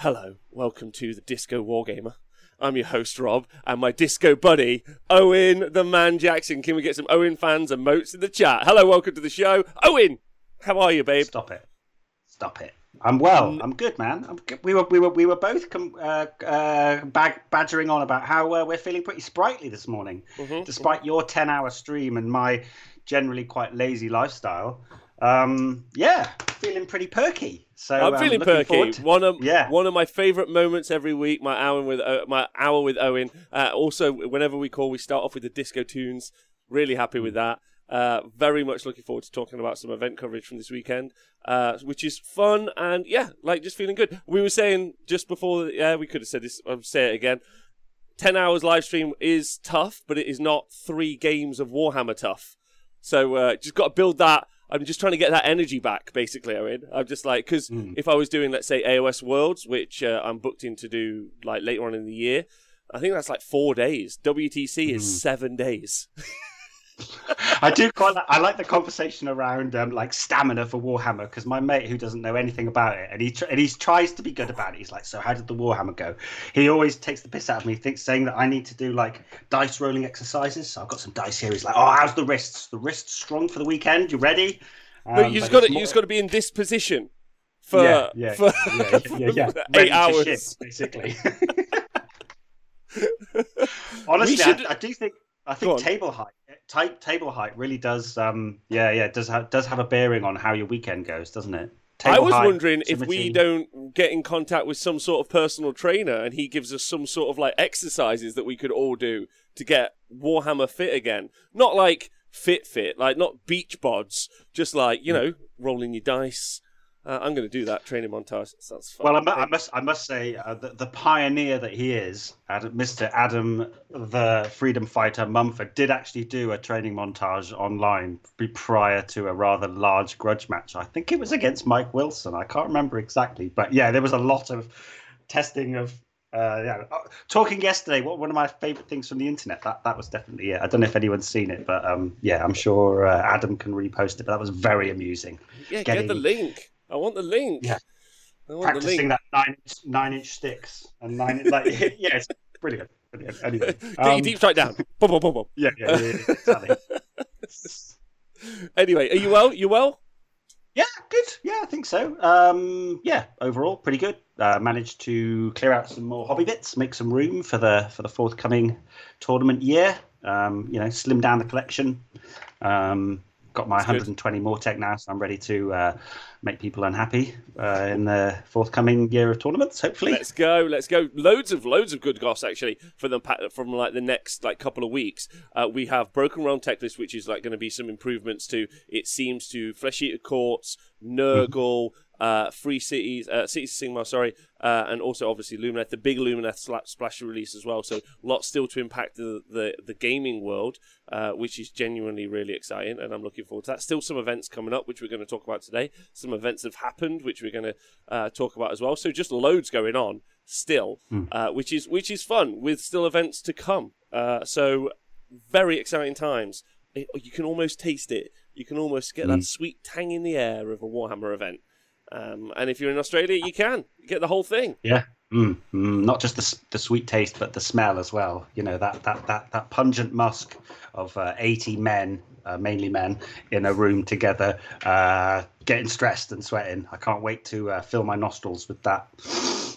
Hello, welcome to the Disco Wargamer. I'm your host, Rob, and my disco buddy, Owen the Man Jackson. Can we get some Owen fans and moats in the chat? Hello, welcome to the show. Owen, how are you, babe? Stop it. Stop it. I'm well. I'm good, man. I'm good. We were we were we were both com- uh, uh, bag- badgering on about how uh, we're feeling pretty sprightly this morning, Mhm, despite your ten hour stream and my generally quite lazy lifestyle. Um, yeah, feeling pretty perky. So I'm um, feeling perky. to- One of Yeah. one of my favourite moments every week. My hour with O- my hour with Owen. Uh, also, whenever we call, we start off with the disco tunes. Really happy with that. Uh, very much looking forward to talking about some event coverage from this weekend, uh, which is fun and yeah, like just feeling good. We were saying just before, yeah, we could have said this. I'll say it again. Ten hours live stream is tough, but it is not three games of Warhammer tough. So uh, just got to build that. I'm just trying to get that energy back, basically. I mean, I'm just like because Mm. if I was doing, let's say, AOS Worlds, which uh, I'm booked in to do like later on in the year, I think that's like four days. WTC is Mm. seven days. I do quite. Like, I like the conversation around um, like stamina for Warhammer because my mate who doesn't know anything about it and he tr- and he tries to be good about it. He's like, so how did the Warhammer go? He always takes the piss out of me, thinks saying that I need to do like dice rolling exercises. So I've got some dice here. He's like, oh, how's the wrists? The wrists strong for the weekend? You ready? but Um, but got to it's you more- just got to be in this position for yeah, yeah, for, yeah, yeah, yeah, for eight hours. ship, basically. Honestly, should- I, I do think I think table height, type table height, really does. Um, yeah, yeah, does have does have a bearing on how your weekend goes, doesn't it? I was height, wondering if we don't get in contact with some sort of personal trainer and he gives us some sort of like exercises that we could all do to get Warhammer fit again. Not like fit fit, like not beach bods, just like, you know, rolling your dice. Uh, I'm going to do that training montage. That sounds fun. Well, I, mu- I must I must say uh, the, the pioneer that he is, Adam, Mr. Adam, the freedom fighter Mumford, did actually do a training montage online prior to a rather large grudge match. I think it was against Mike Wilson. I can't remember exactly, but yeah, there was a lot of testing of. Uh, yeah, Uh, talking yesterday. What one of my favorite things from the internet. That that was definitely it. I don't know if anyone's seen it, but um, yeah, I'm sure uh, Adam can repost it. But that was very amusing. yeah, get getting- the link. I want the link. Yeah. I want the practicing link. that nine inch, nine inch sticks and nine like yeah, it's brilliant. brilliant. Anyway, um, deep strike down. yeah, yeah, yeah, yeah, exactly. Anyway, are you well? You well? yeah, good. Yeah, I think so. Um, yeah, overall pretty good. Uh, managed to clear out some more hobby bits, make some room for the for the forthcoming tournament year. Um, you know, slim down the collection. Um, got my That's good. 120 more tech now, so I'm ready to uh, make people unhappy uh, in the forthcoming year of tournaments. Hopefully. Let's go, let's go. Loads of loads of good goss actually for the from like the next like couple of weeks. Uh, we have Broken Realm Teclis, which is like going to be some improvements to. It seems to Flesh Eater Courts, Nurgle. Uh, Free Cities, uh, Cities of Sigmar, sorry, uh, and also obviously Lumineth, the big Lumineth sla- splash release as well. So lots still to impact the the, the gaming world, uh, which is genuinely really exciting, and I'm looking forward to that. Still some events coming up, which we're going to talk about today. Some events have happened, which we're going to uh, talk about as well. So just loads going on still, Hmm. uh, which is which is fun with still events to come. Uh, so very exciting times. It- you can almost taste it. You can almost get Hmm. that sweet tang in the air of a Warhammer event. Um, and if you're in Australia, you can get the whole thing. Yeah. Mm, mm, not just the, the sweet taste, but the smell as well. You know that that that that pungent musk of uh, eighty men, uh, mainly men, in a room together, uh, getting stressed and sweating. I can't wait to uh, fill my nostrils with that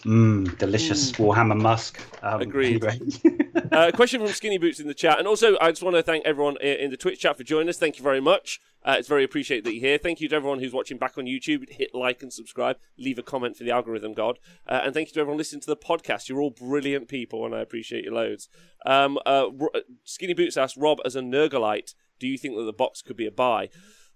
mm, delicious Warhammer musk. Um, Agreed. anyway. uh, question from Skinny Boots in the chat, and also I just want to thank everyone in the Twitch chat for joining us. Thank you very much. Uh, it's very appreciated that you're here. Thank you to everyone who's watching back on YouTube. Hit like and subscribe. Leave a comment for the algorithm god. Uh, and thank you to everyone listening to the podcast. You're all brilliant people, and I appreciate you loads. Um, uh, Skinny Boots asked Rob, as a Nurglite, do you think that the box could be a buy?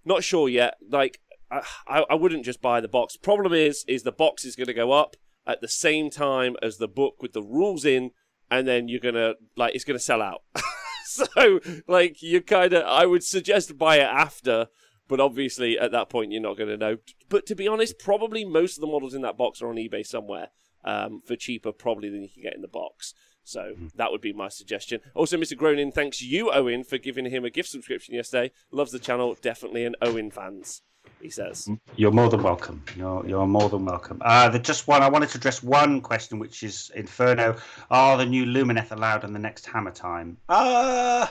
Not sure yet. Like, I, I, I wouldn't just buy the box. Problem is, is the box is going to go up at the same time as the book with the rules in, and then you're gonna like it's gonna sell out. so like you kind of, I would suggest buy it after, but obviously at that point you're not gonna know. But to be honest, probably most of the models in that box are on eBay somewhere um, for cheaper, probably than you can get in the box. So that would be my suggestion. Also, Mr. Gronin thanks you, Owen, for giving him a gift subscription yesterday. Loves the channel, definitely an Owen fans. He says. You're more than welcome. You're you're more than welcome. Uh, the just one I wanted to address one question, which is Inferno. Are the new Lumineth allowed in the next Hammer time? Uh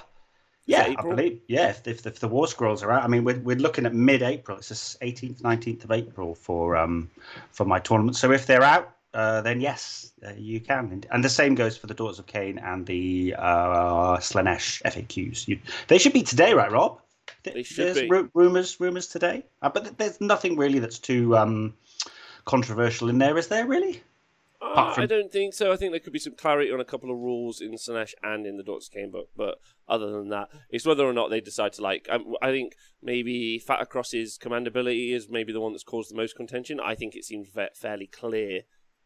yeah, I believe. Yeah, if, if, if, the War Scrolls are out, I mean, we're, we're looking at mid-April. It's the 18th, 19th of April for um for my tournament. So if they're out, uh, then yes, uh, you can. And the same goes for the Daughters of Khaine and the uh, Slaanesh FAQs. You, they should be today, right, Rob? They should There's be. rumors, rumors today, uh, but there's nothing really that's too um, controversial in there, is there? Really? Uh, from... I don't think so. I think there could be some clarity on a couple of rules in Slaanesh and in the Daughters of book, but other than that, it's whether or not they decide to like. Um, I think maybe Fatacross's command ability is maybe the one that's caused the most contention. I think it seems fa- fairly clear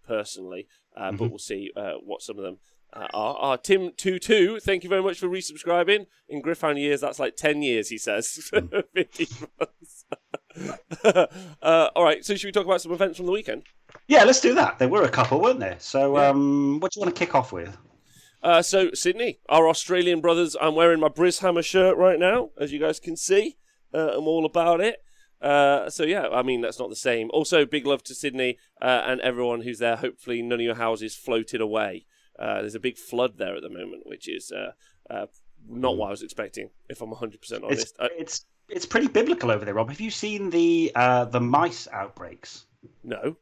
personally, uh, mm-hmm. but we'll see uh, what some of them uh, are. are. Tim two two, thank you very much for resubscribing. In Gryph-hound years, that's like ten years. He says mm. months. uh, all right, so should we talk about some events from the weekend? Yeah, let's do that. There were a couple, weren't there? So, yeah. um, what do you want to kick off with? Uh, so, Sydney, our Australian brothers. I'm wearing my Brishammer shirt right now, as you guys can see. Uh, I'm all about it. Uh, so yeah, I mean that's not the same. Also, big love to Sydney uh, and everyone who's there. Hopefully, none of your houses floated away. Uh, there's a big flood there at the moment, which is uh, uh, not what I was expecting. If I'm 100 percent honest, it's, it's, it's pretty biblical over there, Rob. Have you seen the the mice outbreaks? No.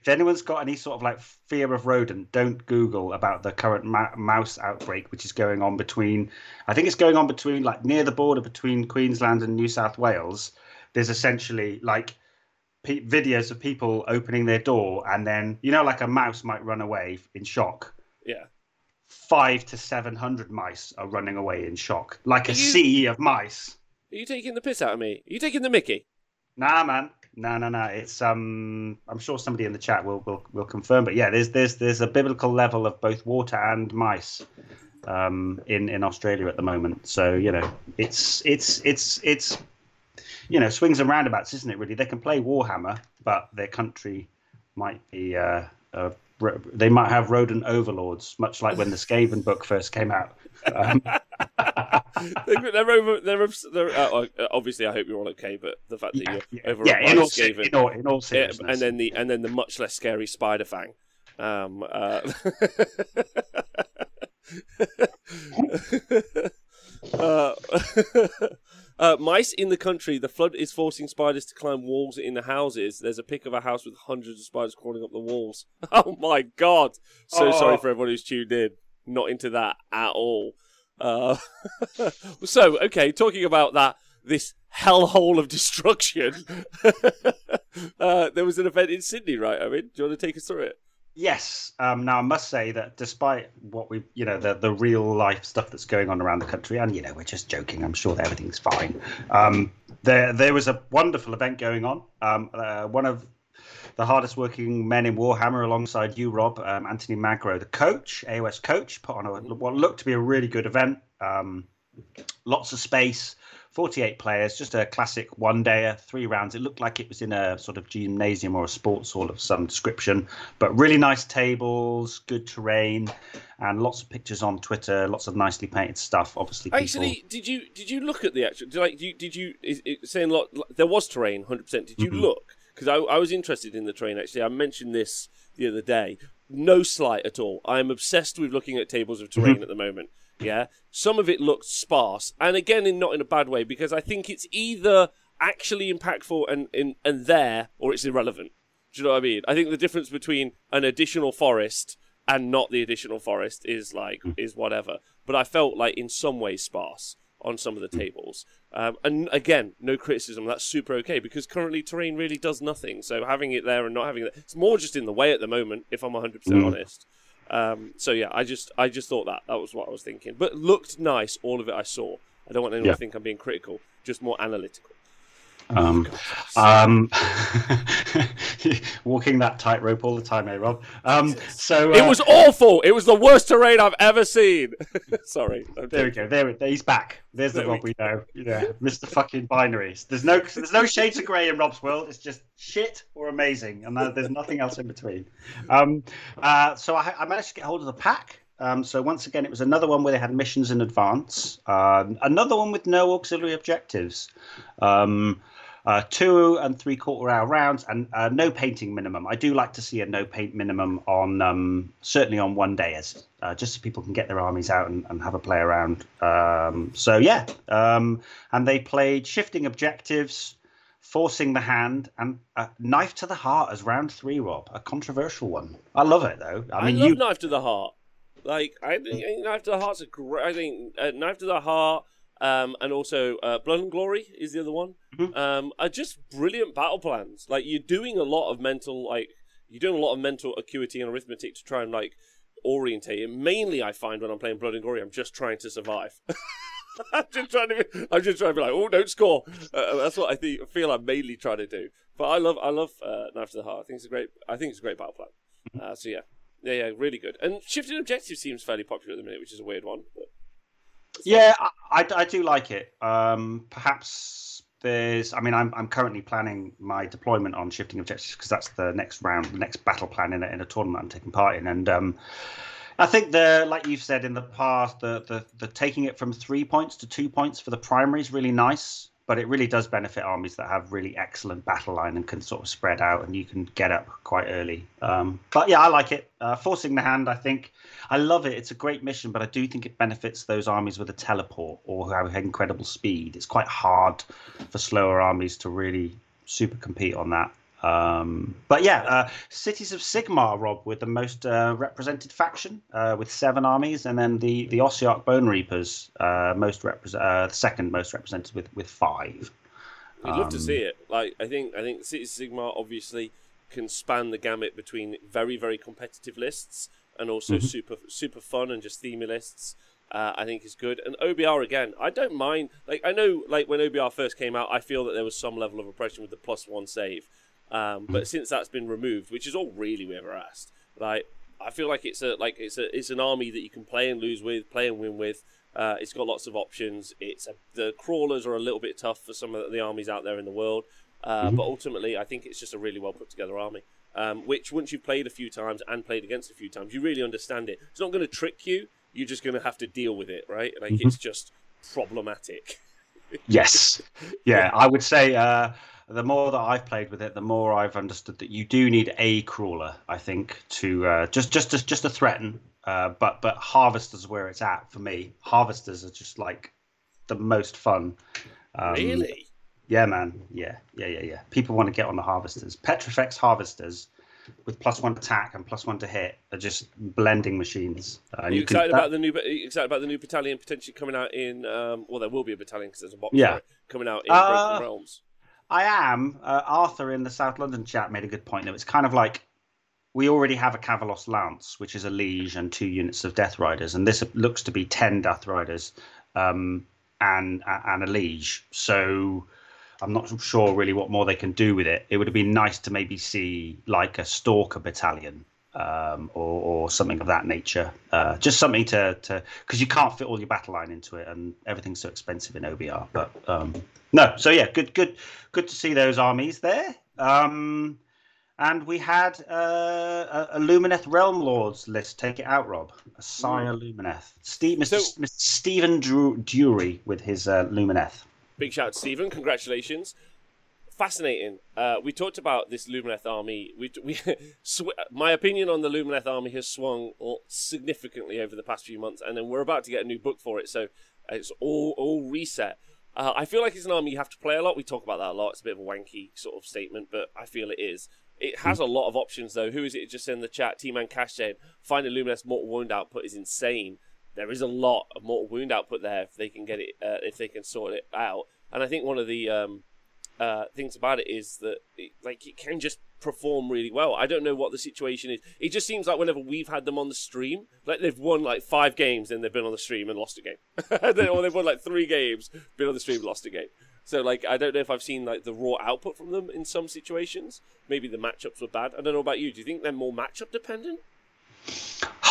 If anyone's got any sort of like fear of rodent, don't Google about the current ma- mouse outbreak, which is going on between. I think it's going on between like near the border between Queensland and New South Wales there's essentially like pe- videos of people opening their door and then you know like a mouse might run away in shock yeah. Five to seven hundred mice are running away in shock like are a you... sea of mice. Are you taking the piss out of me? Are you taking the mickey? Nah man. No no no it's um i'm sure somebody in the chat will will, will confirm but yeah there's there's there's a biblical level of both water and mice um in in australia at the moment. So you know it's it's it's it's you know, swings and roundabouts, isn't it? Really, they can play Warhammer, but their country might be. Uh, uh, they might have rodent overlords, much like when the Skaven book first came out. Um, they're over. They're, they're uh, uh, obviously. I hope you're all okay, but the fact that you're yeah, over yeah, in all, Skaven, in all, in all seriousness, and then the and then the much less scary Spider Fang. Um, uh, uh, uh, mice in the country. The flood is forcing spiders to climb walls in the houses. There's a pic of a house with hundreds of spiders crawling up the walls. Oh my god! So oh. sorry for everyone who's tuned in. Not into that at all. Uh, so okay, talking about that, this hellhole of destruction. uh, there was an event in Sydney, right? I mean, do you want to take us through it? Yes. Um, now I must say that despite what we, you know, the the real life stuff that's going on around the country, and you know, we're just joking. I'm sure that everything's fine. Um, there there was a wonderful event going on. Um, uh, one of the hardest working men in Warhammer, alongside you, Rob, um, Anthony Magro, the coach, AOS coach, put on a, what looked to be a really good event. Um, lots of space. 48 players, just a classic one dayer, three rounds. It looked like it was in a sort of gymnasium or a sports hall of some description, but really nice tables, good terrain, and lots of pictures on Twitter, lots of nicely painted stuff. Obviously, people... actually, did you did you look at the actual? Did, like, did you, did you saying lot? There was terrain, 100. percent Did you mm-hmm. look? Because I, I was interested in the terrain. Actually, I mentioned this the other day. No slight at all. I am obsessed with looking at tables of terrain mm-hmm. at the moment. Yeah, some of it looked sparse, and again, in not in a bad way, because I think it's either actually impactful and and, and there, or it's irrelevant. Do you know what I mean? I think the difference between an additional forest and not the additional forest is like mm. is whatever. But I felt like in some ways sparse on some of the tables. Um, and again, no criticism. That's super okay because currently terrain really does nothing. So having it there and not having it, it's more just in the way at the moment. If I'm 100 percent mm. honest. Um, so yeah, I just I just thought that that was what I was thinking. But looked nice, all of it I saw. I don't want anyone yeah. to think I'm being critical, just more analytical. Um, um, walking that tightrope all the time, eh, Rob? Um, so uh, it was awful. It was the worst terrain I've ever seen. Sorry. There we go. There, he's back. There's the there Rob we, we know. Yeah, Mr. Fucking Binaries. There's no, there's no shades of grey in Rob's world. It's just shit or amazing, and there's nothing else in between. Um, uh, so I, I managed to get hold of the pack. Um, so once again, it was another one where they had missions in advance. Uh, another one with no auxiliary objectives. Um, uh, two and three quarter hour rounds, and uh, no painting minimum. I do like to see a no paint minimum on um, certainly on one dayers, uh, just so people can get their armies out and, and have a play around. Um, so yeah, um, and they played shifting objectives, forcing the hand, and knife to the heart as round three. Rob, a controversial one. I love it though. I mean, I love you... knife to the heart. Like I think knife to the heart's a great. I think uh, knife to the heart um, and also uh, Blood and Glory is the other one. Mm-hmm. Um, are just brilliant battle plans. Like you're doing a lot of mental, like you're doing a lot of mental acuity and arithmetic to try and like orientate it. Mainly, I find when I'm playing Blood and Glory, I'm just trying to survive. I'm just trying to. Be, I'm just trying to be like, oh, don't score. Uh, uh, that's what I think. Feel I'm mainly trying to do. But I love, I love uh, Knife to the Heart. I think it's a great. I think it's a great battle plan. Mm-hmm. Uh, so yeah, yeah, yeah, really good. And shifting objective seems fairly popular at the minute, which is a weird one. But yeah, I, I, do like it. Um, perhaps there's. I mean, I'm I'm currently planning my deployment on shifting objectives because that's the next round, the next battle plan in a, in a tournament I'm taking part in, and um, I think the like you've said in the past, the, the the taking it from three points to two points for the primary is really nice but it really does benefit armies that have really excellent battle line and can sort of spread out and you can get up quite early. Um, but yeah, I like it. Uh, forcing the hand, I think I love it. It's a great mission, but I do think it benefits those armies with a teleport or who have incredible speed. It's quite hard for slower armies to really super compete on that. Um, but yeah, uh, Cities of Sigmar, Rob, with the most uh, represented faction uh, with seven armies, and then the the Ossiarch Bone Reapers, uh, most repre- uh, the second most represented with with five. We'd um, love to see um, it. Like I think I think Cities of Sigmar obviously can span the gamut between very very competitive lists and also mm-hmm. super super fun and just themey lists. Uh, I think is good. And OBR again, I don't mind. Like I know, like when OBR first came out, I feel that there was some level of oppression with the plus one save. Um, but since that's been removed, which is all really we ever asked, like I feel like it's a like it's a it's an army that you can play and lose with, play and win with. Uh, it's got lots of options. It's a, the crawlers are a little bit tough for some of the armies out there in the world, uh, mm-hmm. but ultimately I think it's just a really well put together army. Um, which once you've played a few times and played against a few times, you really understand it. It's not going to trick you. You're just going to have to deal with it, right? Like mm-hmm. it's just problematic. yes, yeah, I would say. Uh the more that I've played with it, the more I've understood that you do need a crawler. I think to uh, just just to, just to threaten, uh, but but harvesters where it's at for me. Harvesters are just like the most fun. Um, really? Yeah, man. Yeah, yeah, yeah, yeah. People want to get on the harvesters. Petrifex harvesters with plus one attack and plus one to hit are just blending machines. Uh, you excited can, about the new? excited about the new battalion potentially coming out in? Um, well, there will be a battalion because there's a box yeah. coming out in uh, Broken Realms. I am. Uh, Arthur in the South London chat made a good point. Though it's kind of like we already have a Kavalos Lance, which is a liege and two units of Death Riders, and this looks to be ten Death Riders um, and and a liege. So I'm not sure really what more they can do with it. It would have been nice to maybe see like a Stalker battalion um, or, or, something of that nature. Uh, just something to to because you can't fit all your battle line into it, and everything's so expensive in OBR. But um, no, so yeah, good, good, good to see those armies there. Um, and we had uh, a, a Lumineth Realm Lords list. Take it out, Rob. A Syar mm. Lumineth. Steve, Mr. So, Mr. Stephen Drew, Dury with his uh, Lumineth. Big shout out, Stephen. Congratulations fascinating. Uh, we talked about this Lumineth army. We, we sw- my opinion on the Lumineth army has swung significantly over the past few months, and then we're about to get a new book for it, so it's all all reset. Uh, I feel like it's an army you have to play a lot. We talk about that a lot. It's a bit of a wanky sort of statement, but I feel it is. It has a lot of options though. Who is it just in the chat? T-Man Cash saying, finding Lumineth mortal wound output is insane. There is a lot of mortal wound output there if they can get it, uh, if they can sort it out. And I think one of the um, uh, things about it is that it, like it can just perform really well. I don't know what the situation is. It just seems like whenever we've had them on the stream, like they've won like five games, then they've been on the stream and lost a game, or they've won like three games, been on the stream, lost a game. So like I don't know if I've seen like the raw output from them in some situations. Maybe the matchups were bad. I don't know about you. Do you think they're more matchup dependent?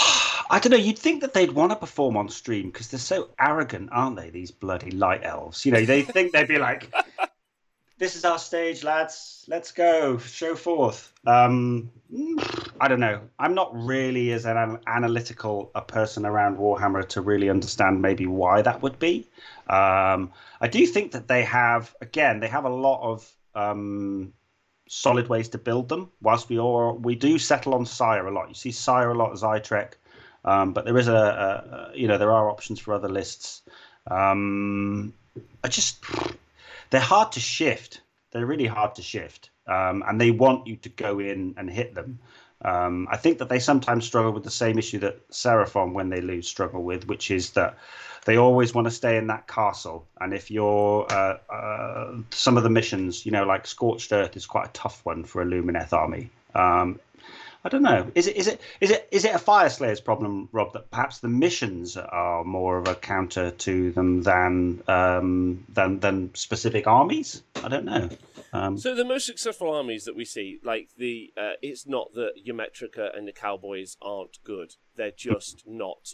I don't know. You'd think that they'd want to perform on stream because they're so arrogant, aren't they? These bloody light elves. You know, they think they'd be like, this is our stage, lads. Let's go. Show forth. Um, I don't know. I'm not really as an analytical a person around Warhammer to really understand maybe why that would be. Um, I do think that they have, again, they have a lot of um, solid ways to build them. Whilst we all we do settle on Syar a lot. You see Syar a lot as Zaitrec, um, but there is a, a, a, you know there are options for other lists. Um, I just they're hard to shift. They're really hard to shift, um, and they want you to go in and hit them. Um, I think that they sometimes struggle with the same issue that Seraphon, when they lose, struggle with, which is that they always want to stay in that castle. And if you're uh, uh, some of the missions, you know, like Scorched Earth is quite a tough one for a Lumineth army. Um, I don't know. Is it is it is it is it a Fyreslayers problem, Rob? That perhaps the missions are more of a counter to them than um, than than specific armies. I don't know. Um, so the most successful armies that we see, like the, uh, it's not that Ymetrica and the Cowboys aren't good. They're just not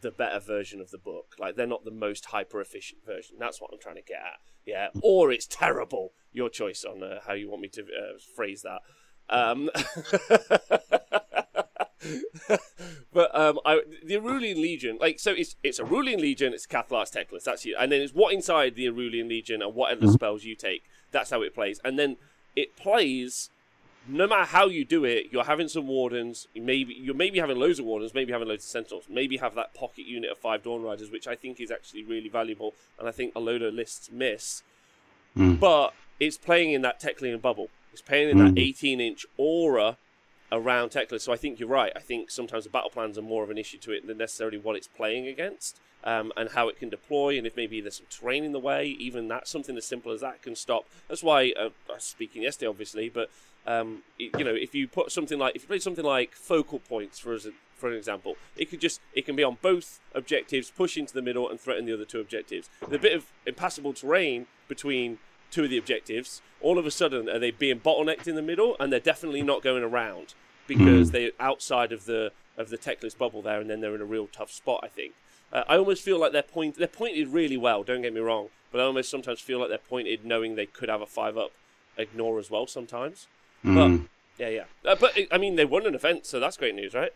the better version of the book. Like they're not the most hyper efficient version. That's what I'm trying to get at. Yeah, or it's terrible. Your choice on uh, how you want me to uh, phrase that. Um, but um, I, the Auralan Legion, like, so it's it's Auralan Legion, it's Cathallar's Teclis, that's you, and then it's what inside the Auralan Legion and what other spells you take. That's how it plays, and then it plays no matter how you do it, you're having some wardens. Maybe you're maybe having loads of wardens, maybe having loads of sentinels, maybe have that pocket unit of five dawn riders, which I think is actually really valuable, and I think a load of lists miss. Mm. But it's playing in that Teclian bubble. It's playing in Mm. that 18 inch aura around Teclis. So I think you're right. I think sometimes the battle plans are more of an issue to it than necessarily what it's playing against. Um, and how it can deploy, and if maybe there's some terrain in the way, even that something as simple as that can stop. That's why uh, I was speaking yesterday, obviously, but um, it, you know, if you put something like if you play something like focal points for as a, for an example, it could just it can be on both objectives, push into the middle and threaten the other two objectives. With a bit of impassable terrain between two of the objectives, all of a sudden are they being bottlenecked in the middle, and they're definitely not going around because they're outside of the of the Teclis bubble there, and then they're in a real tough spot. I think. Uh, I almost feel like they're point they're pointed really well. Don't get me wrong, but I almost sometimes feel like they're pointed knowing they could have a five up ignore as well sometimes. mm. Yeah, yeah. Uh, but I mean, they won an event, so that's great news, right?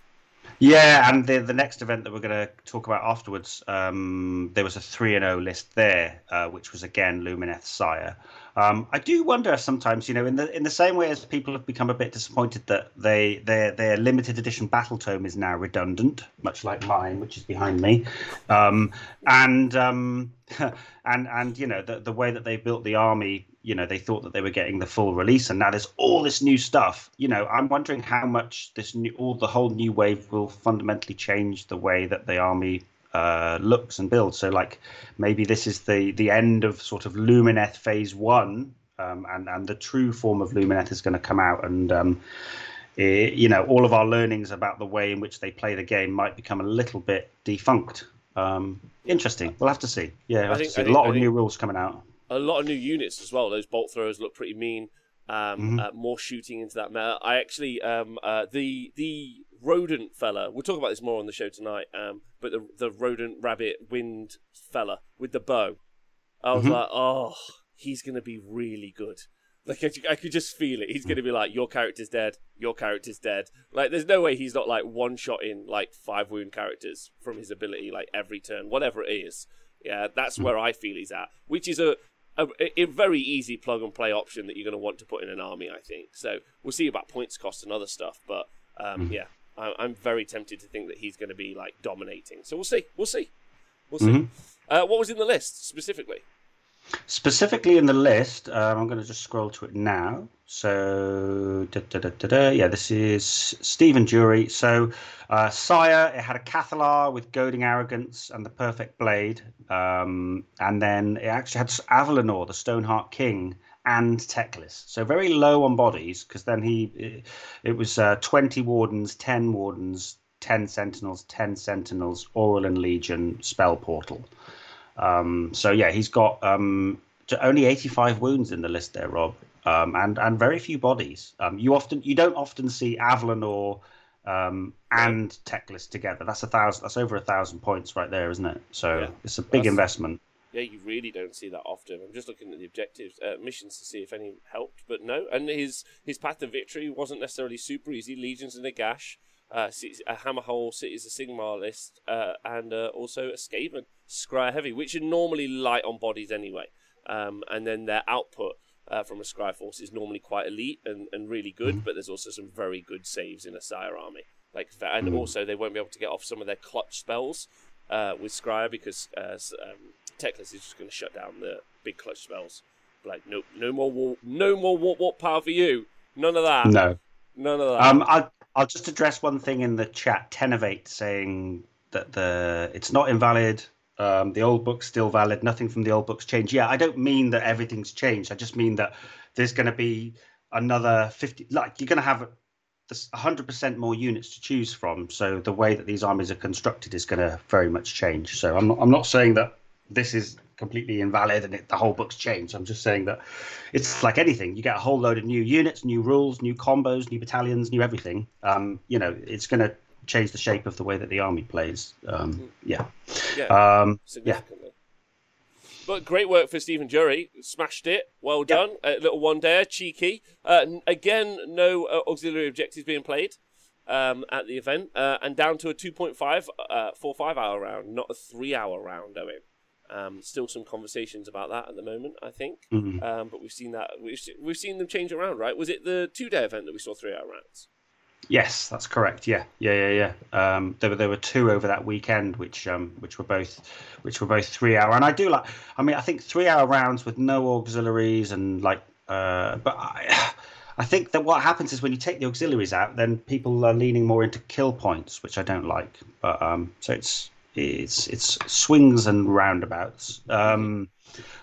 Yeah, and the the next event that we're going to talk about afterwards, um, there was a three and zero list there, uh, which was again Lumineth Syar. Um, I do wonder sometimes, you know, in the in the same way as people have become a bit disappointed that they their their limited edition battle tome is now redundant, much like mine, which is behind me, um, and um, and and you know the the way that they built the army you know they thought that they were getting the full release and now there's all this new stuff. You know i'm wondering how much this new all the whole new wave will fundamentally change the way that the army uh, looks and builds. So like maybe this is the the end of sort of lumineth phase one um, and and the true form of lumineth is going to come out and um, eh, you know all of our learnings about the way in which they play the game might become a little bit defunct. Um, interesting. We'll have to see. Yeah we'll have think- to see. I a think- lot I of think- new rules coming out A lot of new units as well. Those bolt throwers look pretty mean. Um, Mhm. uh, more shooting into that meta. I actually um, uh, the the rodent fella. We'll talk about this more on the show tonight. Um, but the the rodent rabbit wind fella with the bow. I was Mhm. like, oh, he's gonna be really good. Like I, I could just feel it. He's gonna be like, your character's dead. Your character's dead. Like, there's no way he's not like one shot in like five wound characters from his ability, like every turn, whatever it is. Yeah, that's where I feel he's at, which is a a, a very easy plug and play option that you're going to want to put in an army. I think so. We'll see about points cost and other stuff, but um, yeah, I, I'm very tempted to think that he's going to be like dominating. So we'll see. We'll see. We'll see. Mhm. Uh, what was in the list specifically? Specifically in the list, um, I'm going to just scroll to it now. So, da, da, da, yeah, this is Stephen Jury. So, uh, Syar, it had a Cathallar with Goading Arrogance and the Perfect Blade. Um, and then it actually had Avalenor, the Stoneheart King, and Teclis. So, very low on bodies because then he, it, it was uh, 20 Wardens, 10 Wardens, 10 Sentinels, 10 Sentinels, Auralan Legion, Spell Portal. Um, so yeah, he's got um, only 85 wounds in the list there, Rob, um, and and very few bodies. Um, you often you don't often see Avalenor um, and Teclis together. That's a thousand. That's over a thousand points right there, isn't it? So Yeah. it's a big That's- investment. Yeah, you really don't see that often. I'm just looking at the objectives, uh, missions to see if any helped, but no. And his his path to victory wasn't necessarily super easy. Legions of Nagash, uh, a Hammerhal, Cities a Sigmar list, uh, and uh, also a Skaven, Skryre Heavy, which are normally light on bodies anyway. Um, and then their output uh, from a Skryre force is normally quite elite and, and really good, but there's also some very good saves in a Syar army. Like, and also they won't be able to get off some of their clutch spells uh, with Skryre because uh, um, Teclis is just going to shut down the big clutch spells. Like, no, no more, war, no more warp, warp power for you. None of that. No, none of that. Um, I'll, I'll just address one thing in the chat. Ten of eight saying that the it's not invalid. Um, the old book's still valid. Nothing from the old book's changed. Yeah, I don't mean that everything's changed. I just mean that there's going to be another 50. Like you're going to have 100% more units to choose from. So the way that these armies are constructed is going to very much change. So I'm not, I'm not saying that this is completely invalid and it, the whole book's changed. I'm just saying that it's like anything. You get a whole load of new units, new rules, new combos, new battalions, new everything. Um, you know, it's going to change the shape of the way that the army plays. Um, yeah. Yeah. Um, yeah. But great work for Stephen Jury. Smashed it. Well done. Yep. A little one there, cheeky. Uh, again, no uh, auxiliary objectives being played um, at the event, uh, and down to a 2.5 uh, four five hour round, not a three hour round. Owen. Um, still some conversations about that at the moment, I think. Mm-hmm. Um, but we've seen that we've we've seen them change around, right? Was it the two day event that we saw three hour rounds? Yes, that's correct. Yeah, yeah, yeah, yeah. Um, there were there were two over that weekend, which um, which were both which were both three hour. And I do like. I mean, I think three hour rounds with no auxiliaries and like. Uh, but I, I think that what happens is when you take the auxiliaries out, then people are leaning more into kill points, which I don't like. But um, so it's it's it's swings and roundabouts. Um,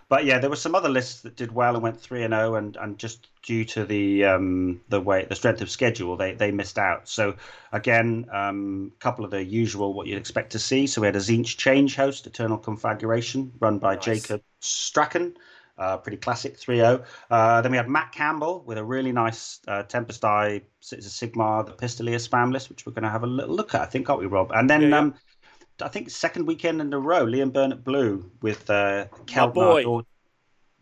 but yeah, there were some other lists that did well and went three and zero, oh and and just due to the um, the way the strength of schedule, they they missed out. So again, a um, couple of the usual what you'd expect to see. So we had a Tzeentch Change Host Eternal Conflagration, run by nice. Jacob Strachan. Uh, pretty classic 3-0. Uh, then we had Matt Campbell with a really nice uh, Tempest Eye Sigmar, the Pistolier spam list, which we're going to have a little look at, I think, aren't we, Rob? And then yeah, yeah. Um, I think second weekend in a row, Liam Burnett Blue with uh, Khelt Nar.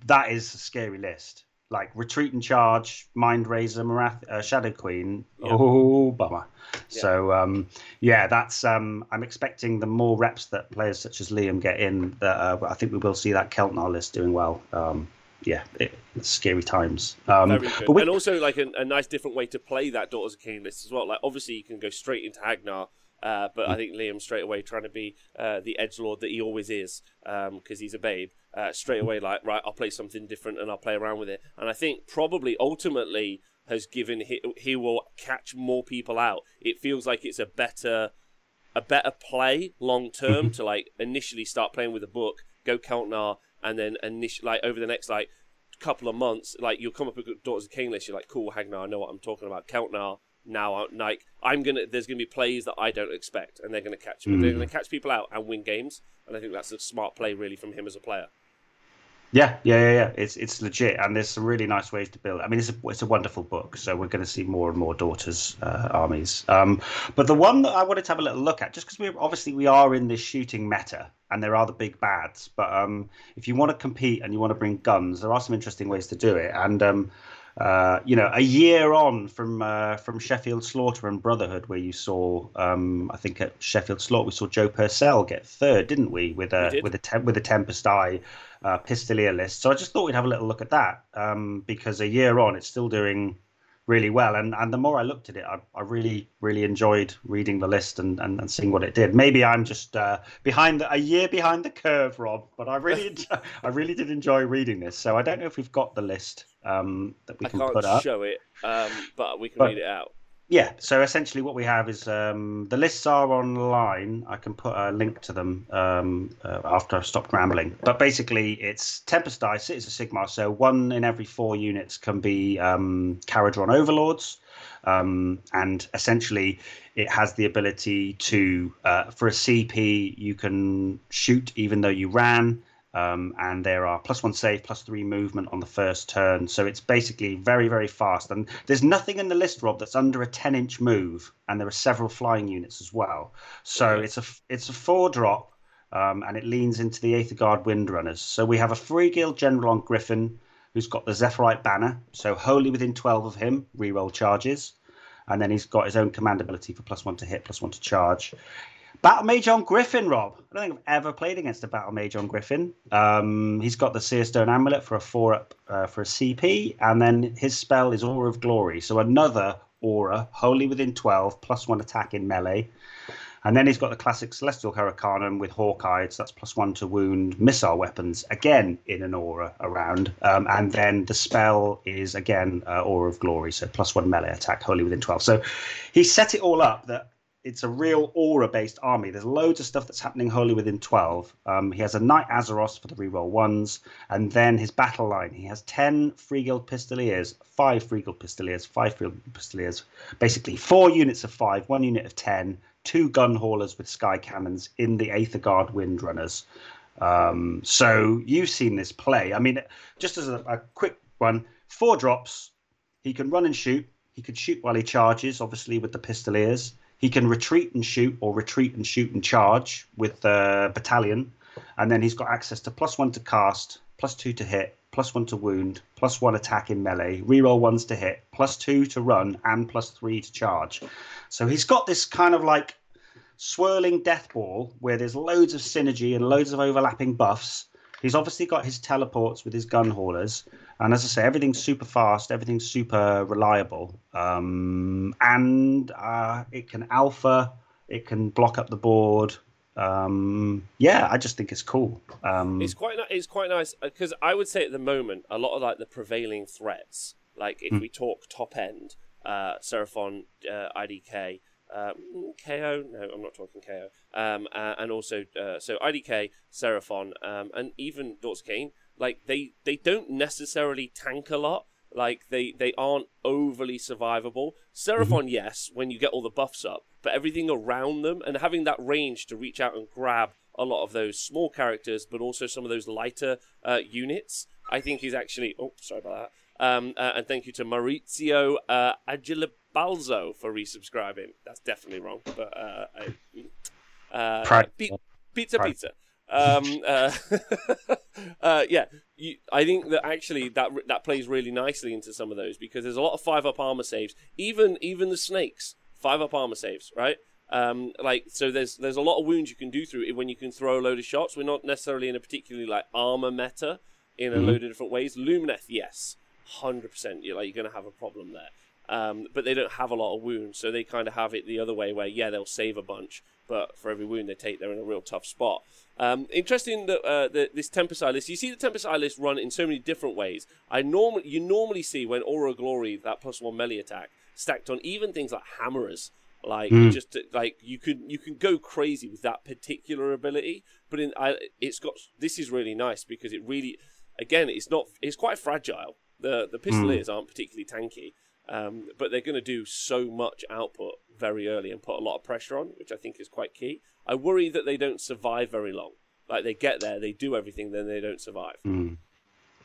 That is a scary list. Like Retreat and Charge, Mind Razor, Marath- uh, Shadow Queen. Oh, bummer. Yeah. So um, yeah, that's. Um, I'm expecting the more reps that players such as Liam get in. That uh, I think we will see that Khelt Nar list doing well. Um, yeah, it, it's scary times. Um. We, and also like a, a, nice different way to play that Daughters of Khaine list as well. Like obviously you can go straight into Hagg Nar uh, but I think Liam straight away trying to be uh, the edge lord that he always is because um, he's a babe. Uh, straight away, like right, I'll play something different and I'll play around with it. And I think probably ultimately has given he, he will catch more people out. It feels like it's a better a better play long term mm-hmm. to like initially start playing with a book, go Khelt Nar, and then initially like over the next like couple of months, like you'll come up with Daughters of Khaine list. You're like, cool, Hagg Nar, I know what I'm talking about. Khelt Nar, now like I'm gonna there's gonna be plays that I don't expect and they're gonna catch mm. they're gonna catch people out and win games and I think that's a smart play really from him as a player. Yeah, yeah, yeah, yeah. It's it's legit, and there's some really nice ways to build. I mean, it's a it's a wonderful book, so we're going to see more and more daughters' uh, armies. Um, but the one that I wanted to have a little look at, just because we obviously we are in this shooting meta, and there are the big bads. But um, if you want to compete and you want to bring guns, there are some interesting ways to do it. And um, uh, you know, a year on from uh, from Sheffield Slaughter and Brotherhood, where you saw, um, I think at Sheffield Slaughter, we saw Joe Purcell get third, didn't we, with a with a tem- with a Tempest Eye uh, Pistolier list. So I just thought we'd have a little look at that um, because a year on, it's still doing really well. And and the more I looked at it, I, I really really enjoyed reading the list and, and, and seeing what it did. Maybe I'm just uh, behind the, a year behind the curve, Rob, but I really enjoy, I really did enjoy reading this. So I don't know if we've got the list um, that we I can put up. I can't show it, um, but we can but, read it out. Yeah, so essentially what we have is um, the lists are online. I can put a link to them um, uh, after I've stopped rambling. But basically, it's Tempest's Eye, it's a Sigmar, So one in every four units can be um, Kharadron Overlords. Um, and essentially, it has the ability to, uh, for a CP, you can shoot even though you ran. Um, and there are plus one save, plus three movement on the first turn. So it's basically very, very fast. And there's nothing in the list, Rob, that's under a 10 inch move. And there are several flying units as well. So it's a it's a four drop, um, and it leans into the Aether Guard Windrunners. So we have a free guild general on Griffon who's got the Zephyrite banner. So wholly within 12 of him, reroll charges. And then he's got his own command ability for plus one to hit, plus one to charge. Battle Mage on Griffon, Rob. I don't think I've ever played against a Battle Mage on Griffon. Um, he's got the Seerstone Amulet for a four up uh, for a CP, and then his spell is Aura of Glory. So another aura, wholly within 12, plus one attack in melee. And then he's got the classic Celestial Hurricanum with Hawkeye, so that's plus one to wound missile weapons, again in an aura around. Um, and then the spell is again uh, Aura of Glory, so plus one melee attack, wholly within 12. So he set it all up that it's a real aura based army. There's loads of stuff that's happening wholly within 12. Um, he has a Knight Azyros for the reroll ones, and then his battle line. He has 10 Free Guild Pistoliers, 5 Free Guild Pistoliers, 5 Free Guild Pistoliers, basically 4 units of 5, 1 unit of 10, 2 gun haulers with sky cannons in the Aether Guard Windrunners. Um, so you've seen this play. I mean, just as a, a quick one, 4 drops, he can run and shoot. He could shoot while he charges, obviously, with the Pistoliers. He can retreat and shoot, or retreat and shoot and charge with the battalion, and then he's got access to plus one to cast, plus two to hit, plus one to wound, plus one attack in melee, reroll ones to hit, plus two to run, and plus three to charge. So he's got this kind of like swirling death ball where there's loads of synergy and loads of overlapping buffs. He's obviously got his teleports with his gun haulers, and as I say, everything's super fast, everything's super reliable, um, and uh, it can alpha, it can block up the board. Um, yeah, I just think it's cool. Um, it's quite it's quite nice because I would say at the moment a lot of like the prevailing threats, like if mm. we talk top end, uh, Seraphon, uh, IDK. Um, KO, no, I'm not talking KO. Um, uh, and also, uh, so IDK, Seraphon, um, and even Dortz Kane like they they don't necessarily tank a lot. Like they they aren't overly survivable. Seraphon, mm-hmm. yes, when you get all the buffs up, but everything around them and having that range to reach out and grab a lot of those small characters, but also some of those lighter uh, units, I think is actually. Oh, sorry about that. Um, uh, and thank you to Maurizio uh, Agilibalzo for resubscribing. That's definitely wrong, but uh, I, uh, pizza, pizza. Um, uh, uh, yeah, you, I think that actually that that plays really nicely into some of those because there's a lot of five up armor saves. Even even the snakes five up armor saves, right? Um, like so, there's there's a lot of wounds you can do through it when you can throw a load of shots. We're not necessarily in a particularly like armor meta in a mm-hmm. load of different ways. Lumineth, yes, hundred percent. You're like you're gonna have a problem there. Um, but they don't have a lot of wounds, so they kind of have it the other way, where yeah, they'll save a bunch, but for every wound they take, they're in a real tough spot. Um, interesting that uh, the, this Tempest list. You see the Tempest list run in so many different ways. I normally you normally see when Aura Glory that plus one melee attack stacked on even things like hammerers. Like mm. just to, like you can you can go crazy with that particular ability, but in I, it's got this is really nice because it really again it's not it's quite fragile. The the pistoliers mm. aren't particularly tanky, um, but they're going to do so much output very early and put a lot of pressure on, which I think is quite key. I worry that they don't survive very long. Like they get there, they do everything, then they don't survive. Mm.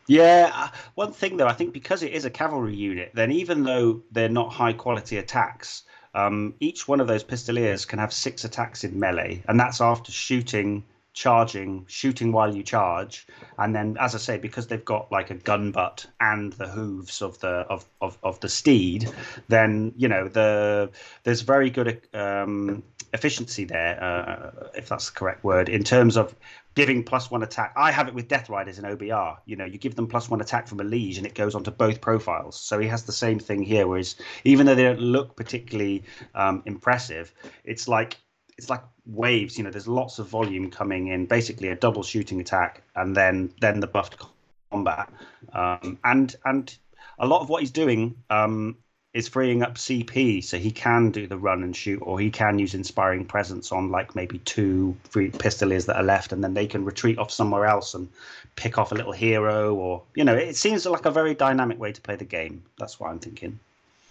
Yeah, uh, one thing though, I think because it is a cavalry unit, then even though they're not high quality attacks, um, each one of those pistoliers can have six attacks in melee, and that's after shooting charging, shooting while you charge, and then, as I say, because they've got like a gun butt and the hooves of the of, of, of the steed, then you know the there's very good um, efficiency there, uh, if that's the correct word, in terms of giving plus one attack. I have it with Death Riders in OBR. You know, you give them plus one attack from a liege, and it goes onto both profiles. So he has the same thing here, whereas even though they don't look particularly um, impressive, it's like it's like waves. You know, there's lots of volume coming in. Basically, a double shooting attack, and then then the buffed combat, um, and and a lot of what he's doing um, is freeing up CP, so he can do the run and shoot, or he can use inspiring presence on like maybe two free pistoliers that are left, and then they can retreat off somewhere else and pick off a little hero, or you know, it seems like a very dynamic way to play the game. That's what I'm thinking.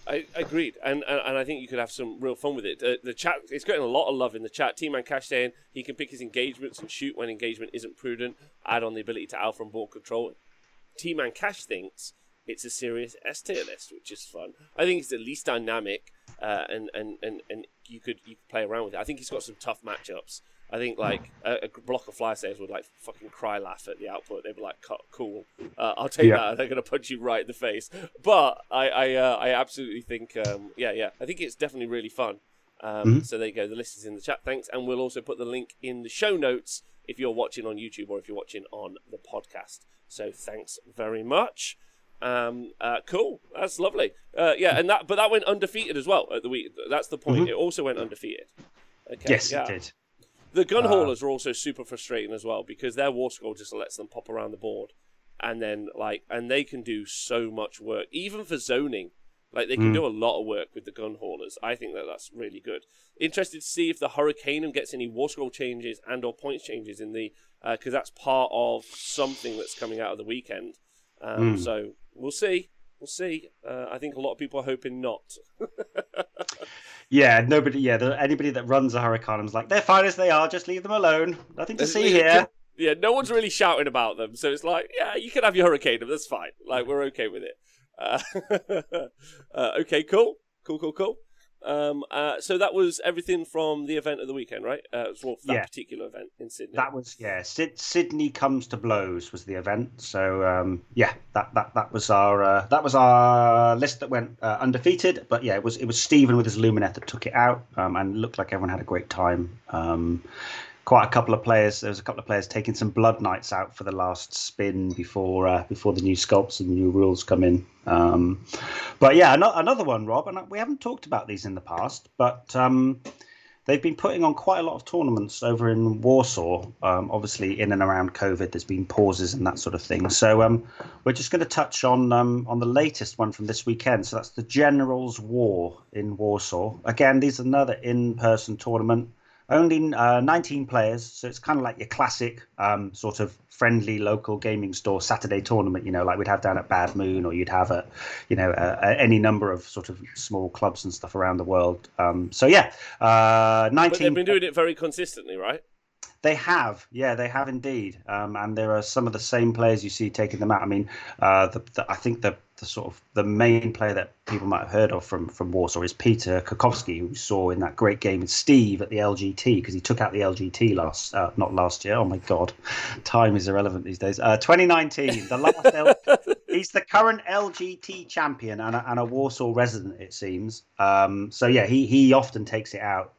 I agreed, and, and, and I think you could have some real fun with it. Uh, the chat it's getting a lot of love in the chat. Team Man Cash saying he can pick his engagements and shoot when engagement isn't prudent. Add on the ability to alpha and board control. Team Man Cash thinks it's a serious S tier list, which is fun. I think it's the least dynamic, uh, and, and, and, and you could you could play around with it. I think he's got some tough matchups. I think like a, a block of fly saves would like fucking cry laugh at the output. They'd be like, "Cool, uh, I'll take yeah. that." They're gonna punch you right in the face. But I I, uh, I absolutely think um, yeah yeah I think it's definitely really fun. Um, Mhm. So there you go. The list is in the chat. Thanks, and we'll also put the link in the show notes if you're watching on YouTube or if you're watching on the podcast. So thanks very much. Um, uh, cool. That's lovely. Uh, yeah, and that but that went undefeated as well at the week. That's the point. Mhm. It also went undefeated. Okay, Yes, yeah. it did. The gun Uh, haulers are also super frustrating as well because their war scroll just lets them pop around the board, and then like and they can do so much work even for zoning. Like they can Mm. do a lot of work with the gun haulers. I think that that's really good. Interested to see if the Hurricanum gets any war scroll changes and or points changes in the because that's part of something that's coming out of the weekend. Um, Mm. So we'll see. We'll see. Uh, I think a lot of people are hoping not. Yeah, nobody. Yeah, the, anybody that runs a hurricane is like, they're fine as they are. Just leave them alone. Nothing to There's- see here. Yeah, no one's really shouting about them, so it's like, yeah, you can have your hurricane, that's fine. Like we're okay with it. Uh, uh, okay, cool, cool, cool, cool. Um, uh, so that was everything from the event of the weekend, right? Uh, well, that Yeah. particular event in Sydney. That was yeah. Syd- Sydney comes to blows was the event. So um, yeah, that that that was our uh, that was our list that went uh, undefeated. But yeah, it was it was Stephen with his Lumineth that took it out, um, and looked like everyone had a great time. Quite a couple of players. There was a couple of players taking some blood knights out for the last spin before uh, before the new sculpts and the new rules come in. Um, but yeah, ano- another one, Rob, and we haven't talked about these in the past, but um, they've been putting on quite a lot of tournaments over in Warsaw. Um, obviously, in and around COVID, there's been pauses and that sort of thing. So um, we're just going to touch on um, on the latest one from this weekend. So that's the Generals War in Warsaw. Again, these are another in-person tournament. Only uh, 19 players, so it's kind of like your classic um, sort of friendly local gaming store Saturday tournament. You know, like we'd have down at Bad Moon, or you'd have at, you know, uh, any number of sort of small clubs and stuff around the world. Um, so yeah, uh, 19. but they've been doing it very consistently, right? They have, yeah, they have indeed, um, and there are some of the same players you see taking them out. I mean, uh, the, the, I think the, the sort of the main player that people might have heard of from from Warsaw is Peter Kokowski, who we saw in that great game with Steve at the LGT because he took out the LGT last, uh, not last year. Oh my God, time is irrelevant these days. Uh, 2019, the last. L- he's the current LGT champion and a, and a Warsaw resident, it seems. Um, so yeah, he he often takes it out.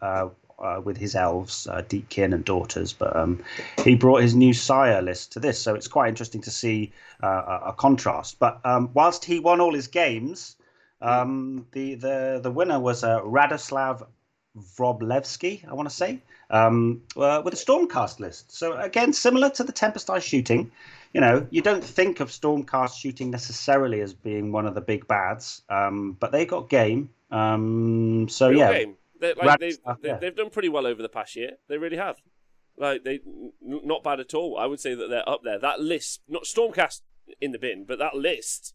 Uh, with his elves, uh, Deepkin and daughters, but um, he brought his new Syar list to this, so it's quite interesting to see uh, a, a contrast. But um, whilst he won all his games, um, the the the winner was uh, Radoslav Vroblevsky, I want to say, um, uh, with a Stormcast list. So again, similar to the Tempest Eye shooting, you know, you don't think of Stormcast shooting necessarily as being one of the big bads, um, but they got game. Um, so Real yeah, game. They, like, they've, stuff, yeah. they've done pretty well over the past year. They really have. Like they, n- not bad at all. I would say that they're up there. That list, not Stormcast in the bin, but that list,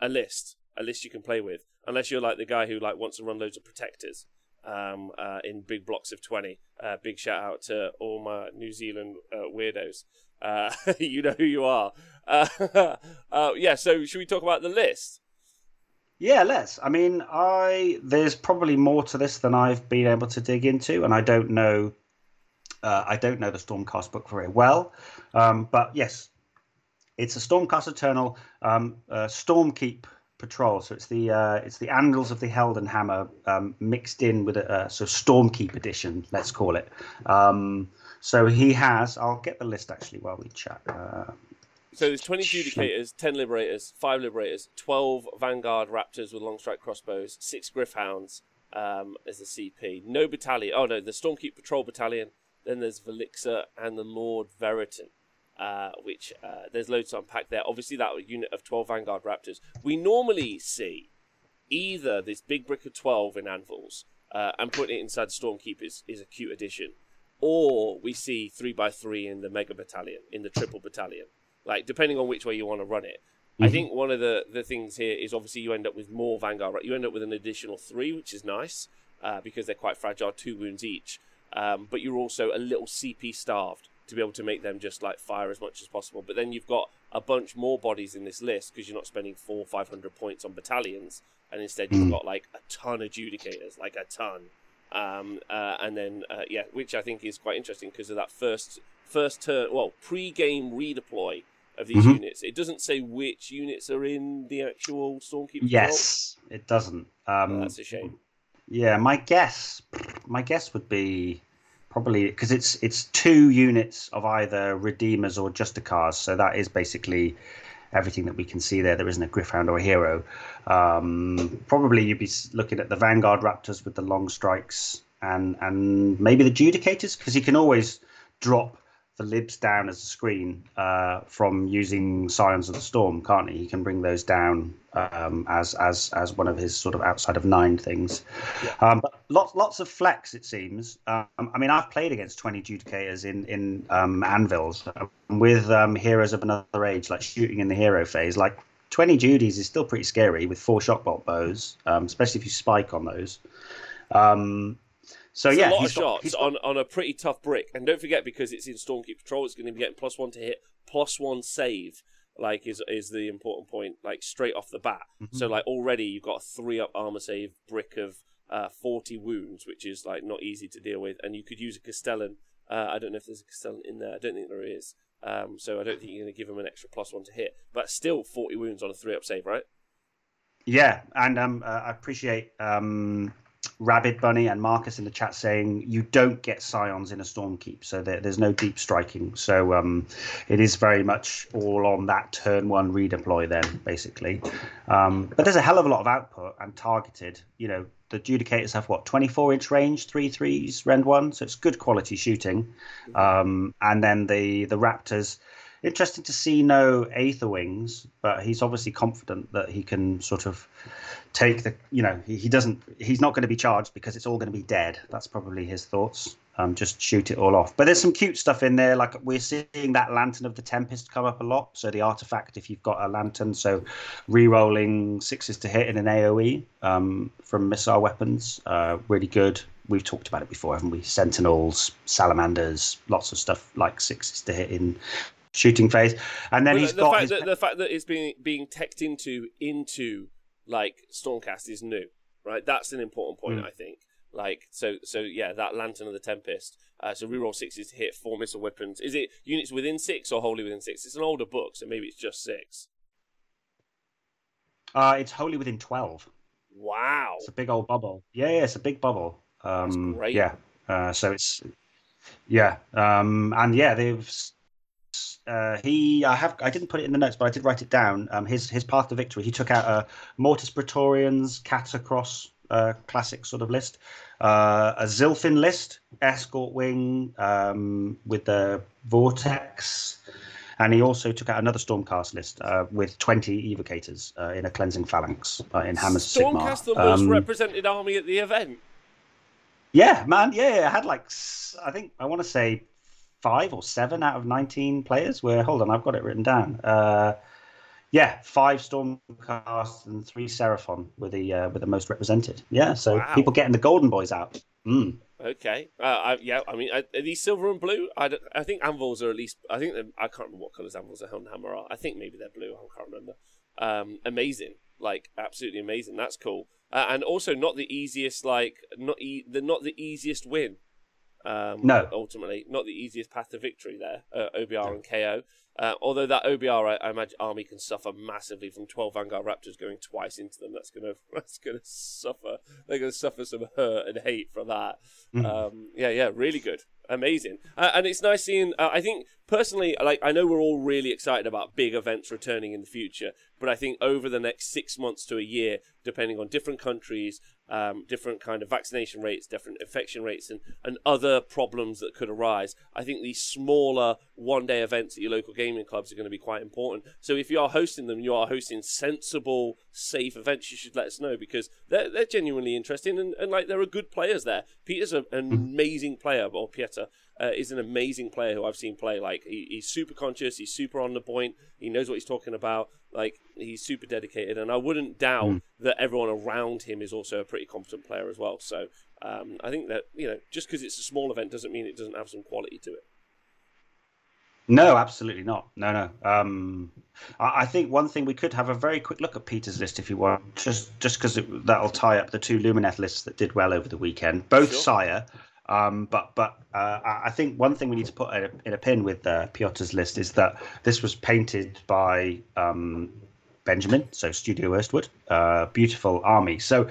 a list, a list you can play with. Unless you're like the guy who like wants to run loads of protectors, um, uh, in big blocks of twenty. Uh, big shout out to all my New Zealand uh, weirdos. Uh, you know who you are. Uh, uh, yeah. So should we talk about the list? Yeah, let's. I mean, I there's probably more to this than I've been able to dig into, and I don't know. Uh, I don't know the Stormcast book very well, um, but yes, it's a Stormcast Eternal um, uh, Stormkeep patrol. So it's the uh, it's the Anvils of the Heldenhammer um, mixed in with a uh, so Stormkeep edition, let's call it. Um, so he has. I'll get the list actually while we chat. Uh, So there's 20 Judicators, 10 Liberators, 5 Liberators, 12 Vanguard Raptors with long strike crossbows, 6 Gryph-hounds um, as the CP. No battalion. Oh, no, the Stormkeep Patrol Battalion. Then there's Velixa and the Lord Veritant, uh, which uh, there's loads to unpack there. Obviously, that unit of 12 Vanguard Raptors. We normally see either this big brick of 12 in anvils uh, and putting it inside Stormkeep is, is a cute addition, or we see 3x3 in the Mega Battalion, in the Triple Battalion like depending on which way you want to run it. I Mhm. think one of the, the things here is obviously you end up with more Vanguard. Right? You end up with an additional three, which is nice uh, because they're quite fragile, two wounds each. Um, but you're also a little CP starved to be able to make them just like fire as much as possible. But then you've got a bunch more bodies in this list because you're not spending four, five hundred points on battalions, and instead you've Mm. got like a ton of judicators, like a ton. Um, uh, and then uh, yeah, which I think is quite interesting because of that first first turn, well, pre-game redeploy of these Mhm. units. It doesn't say which units are in the actual Stormkeeper. yes, it doesn't. Um, Oh, that's a shame. Yeah, my guess, my guess would be probably because it's it's two units of either redeemers or justicars. So that is basically everything that we can see there. There isn't a Gryph-hound or a hero. Um, probably you'd be looking at the Vanguard Raptors with the long strikes and and maybe the Judicators because you can always drop the libs down as a screen uh, from using Scions of the Storm, can't he? He can bring those down um, as as as one of his sort of outside of nine things. Yeah. Um, but lots lots of flex it seems. Um, I mean, I've played against twenty Judicators in in um, anvils with um, heroes of another age, like shooting in the hero phase. Like twenty Judies is still pretty scary with four shockbolt bows, um, especially if you spike on those. Um, so it's yeah, a lot of shots got, on on a pretty tough brick, and don't forget because it's in Stormkeep Patrol, it's going to be getting plus one to hit, plus one save. Like is is the important point, like straight off the bat. Mm-hmm. So like already you've got a three up armor save brick of uh, forty wounds, which is like not easy to deal with, and you could use a Castellan. Uh, I don't know if there's a Castellan in there. I don't think there is. Um, so I don't think you're going to give him an extra plus one to hit, but still forty wounds on a three up save, right? Yeah, and um, uh, I appreciate um, Rabid Bunny and Marcus in the chat saying you don't get scions in a Stormkeep, so there, there's no deep striking. So um, it is very much all on that turn one redeploy then, basically. Um, but there's a hell of a lot of output and targeted. You know, the Judicators have what 24 inch range, three threes, rend one, so it's good quality shooting. Um, and then the the Raptors interesting to see no Aether Wings, but he's obviously confident that he can sort of take the you know he, he doesn't he's not going to be charged because it's all going to be dead. That's probably his thoughts. Um, just shoot it all off. But there's some cute stuff in there like we're seeing that lantern of the tempest come up a lot. So the artifact if you've got a lantern so re-rolling sixes to hit in an aoe um, from missile weapons uh, really good. We've talked about it before haven't we? Sentinels salamanders lots of stuff like sixes to hit in shooting phase and then well, he's the got fact his... that, the fact that it's being being teched into into like Stormcast is new, right? That's an important point, mm. I think. Like so, so yeah, that Lantern of the Tempest. Uh, so reroll sixes to hit four missile weapons. Is it units within six or wholly within six? It's an older book, so maybe it's just six. Uh, it's wholly within twelve. Wow, it's a big old bubble. Yeah, yeah, it's a big bubble. Um. Yeah, uh, so it's yeah, um, and yeah, they've uh, he I have I didn't put it in the notes, but I did write it down. Um, his his path to victory. He took out a Mortis Praetorians, Katakros uh, classic sort of list, uh, a Zilfin list, Escort Wing um, with the Vortex, and he also took out another Stormcast list uh, with twenty Evocators uh, in a Cleansing Phalanx uh, in Hammers Stormcast, Sigmar. the most um, represented army at the event. Yeah, man. Yeah, I had like I think I want to say five or seven out of 19 players where hold on i've got it written down. Uh, yeah five stormcast and three seraphon were the uh, were the most represented. Yeah so wow. people getting the golden boys out. Mm. okay. Uh, I, yeah i mean are these silver and blue? I, I think anvils are at least i think i can't remember what colors anvils are hammer are i think maybe they're blue. I can't remember. Um, amazing. Like absolutely amazing. That's cool. Uh, and also not the easiest like not e- the not the easiest win um, no. Ultimately, not the easiest path to victory there, uh, OBR and KO. Uh, although that OBR, I, I, imagine Army can suffer massively from 12 Vanguard Raptors going twice into them. That's gonna that's gonna suffer. They're gonna suffer some hurt and hate from that. Mm. Um, yeah, yeah, really good, amazing, uh, and it's nice seeing. Uh, I think personally, like I know we're all really excited about big events returning in the future, but I think over the next six months to a year, depending on different countries, um, different kind of vaccination rates, different infection rates, and, and other problems that could arise. I think these smaller one day events at your local gaming clubs are going to be quite important. So if you are hosting them, you are hosting sensible, safe events, you should let us know because they're, they're genuinely interesting and, and like there are good players there. Peter's an amazing player, or Pieter uh, is an amazing player who I've seen play. Like he, he's super conscious, he's super on the point, he knows what he's talking about. Like he's super dedicated, and I wouldn't doubt mm. that everyone around him is also a pretty competent player as well. So um, I think that you know, just because it's a small event doesn't mean it doesn't have some quality to it. No, absolutely not. No, no. Um, I, I, think one thing we could have a very quick look at Peter's list if you want, just just because that'll tie up the two Lumineth lists that did well over the weekend. Both sure. Syar um, but but uh, I think one thing we need to put in a, in a pin with uh, Piotr's list is that this was painted by um, Benjamin, so Studio Erstwood, uh, beautiful army. So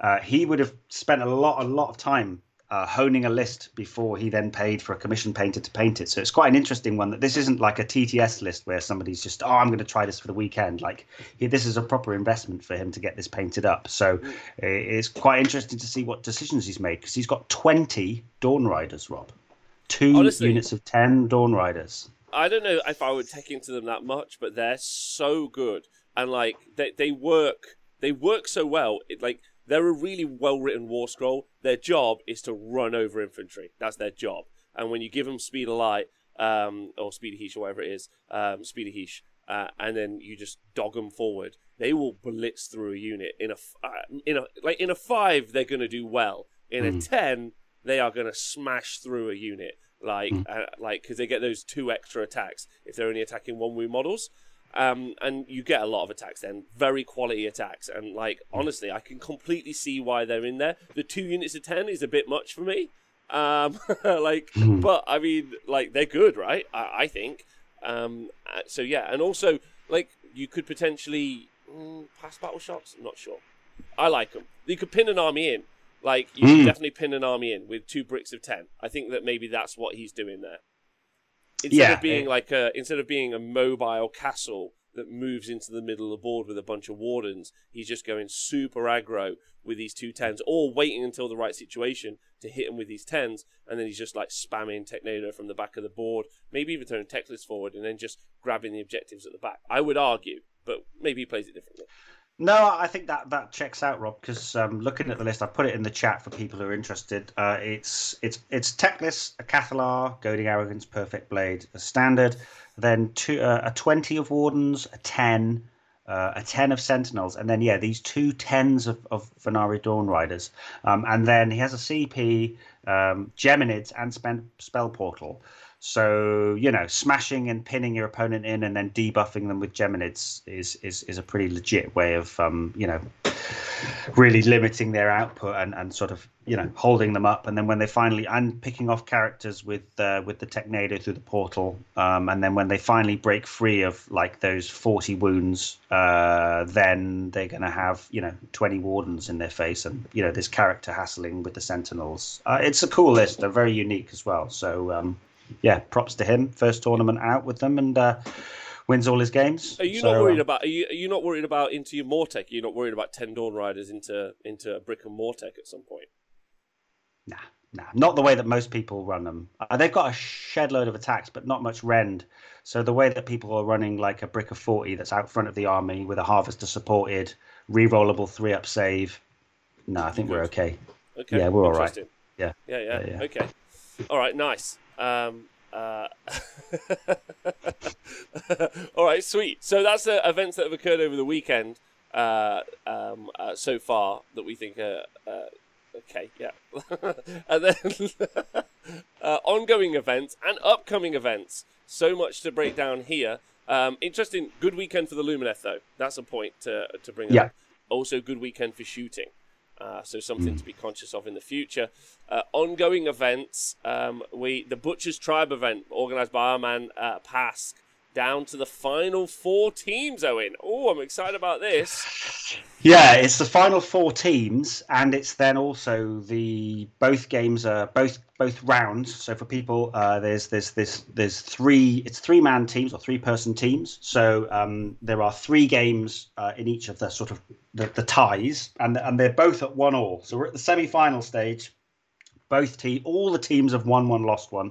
uh, he would have spent a lot, a lot of time uh, honing a list before he then paid for a commission painter to paint it. So it's quite an interesting one that this isn't like a TTS list where somebody's just, oh, I'm going to try this for the weekend. Like he, this is a proper investment for him to get this painted up. So it's quite interesting to see what decisions he's made because he's got 20 Dawn Riders, Rob. Two Honestly, units of 10 Dawn Riders. I don't know if I would take into them that much, but they're so good. And like they, they work they work so well. It, like they're a really well written war scroll. Their job is to run over infantry. That's their job. And when you give them speed of light, um, or speed of Hysh, or whatever it is, um, speed of Hysh, uh, and then you just dog them forward, they will blitz through a unit. In a uh, in a like in a five, they're going to do well. In mm. a hmm. ten, they are going to smash through a unit. Like mm. uh, like because they get those two extra attacks if they're only attacking one wound models. Um, and you get a lot of attacks then, very quality attacks. And like honestly, I can completely see why they're in there. The two units of ten is a bit much for me. Um, like, mm. but I mean, like they're good, right? I, I think. Um, uh, so yeah, and also like you could potentially mm, pass battle shots. I'm not sure. I like them. You could pin an army in. Like you mm. definitely pin an army in with two bricks of ten. I think that maybe that's what he's doing there. Instead yeah, of being like a instead of being a mobile castle that moves into the middle of the board with a bunch of wardens, he's just going super aggro with these two tens, or waiting until the right situation to hit him with these tens, and then he's just like spamming Technado from the back of the board, maybe even throwing Teclis forward, and then just grabbing the objectives at the back. I would argue, but maybe he plays it differently. No, I think that that checks out, Rob. Because um, looking at the list, I put it in the chat for people who are interested. Uh, it's it's it's Teclis, a Cathallar, Goading Arrogance, Perfect Blade, a standard, then two, uh, a twenty of Wardens, a ten, uh, a ten of Sentinels, and then yeah, these two tens of of Vanari Dawn Riders, um, and then he has a CP, um, Geminids, and Spell Portal. So you know, smashing and pinning your opponent in, and then debuffing them with Geminids is is is a pretty legit way of um, you know really limiting their output and, and sort of you know holding them up. And then when they finally and picking off characters with uh, with the Technado through the portal, um, and then when they finally break free of like those forty wounds, uh, then they're going to have you know twenty wardens in their face, and you know this character hassling with the Sentinels. Uh, it's a cool list. They're very unique as well. So. Um, yeah, props to him. First tournament out with them and uh, wins all his games. Are you so, not worried uh, about? Are you, are you not worried about into your Mortek? Are you not worried about ten Dawn Riders into into a Brick and Mortek at some point? Nah, nah, not the way that most people run them. Uh, they've got a shed load of attacks, but not much rend. So the way that people are running like a Brick of Forty that's out front of the army with a Harvester supported, re-rollable three up save. No, I think Good. we're okay. Okay. Yeah, we're all right. Yeah. Yeah, yeah. yeah. Okay. All right. Nice. Um, uh... All right, sweet. So that's the events that have occurred over the weekend uh, um, uh, so far that we think are uh, okay. Yeah, and then uh, ongoing events and upcoming events. So much to break down here. Um, interesting. Good weekend for the Lumineth, though. That's a point to to bring yeah. up. Also, good weekend for shooting. Uh, so something mm. to be conscious of in the future. Uh, ongoing events, um, we the Butchers Tribe event organised by our man uh, Pask, down to the final four teams. Owen, oh, I'm excited about this. Yeah, it's the final four teams, and it's then also the both games are both both rounds. So for people, uh, there's there's this there's three it's three man teams or three person teams. So um, there are three games uh, in each of the sort of the, the ties, and and they're both at one all. So we're at the semi final stage. Both team, all the teams have won one, lost one.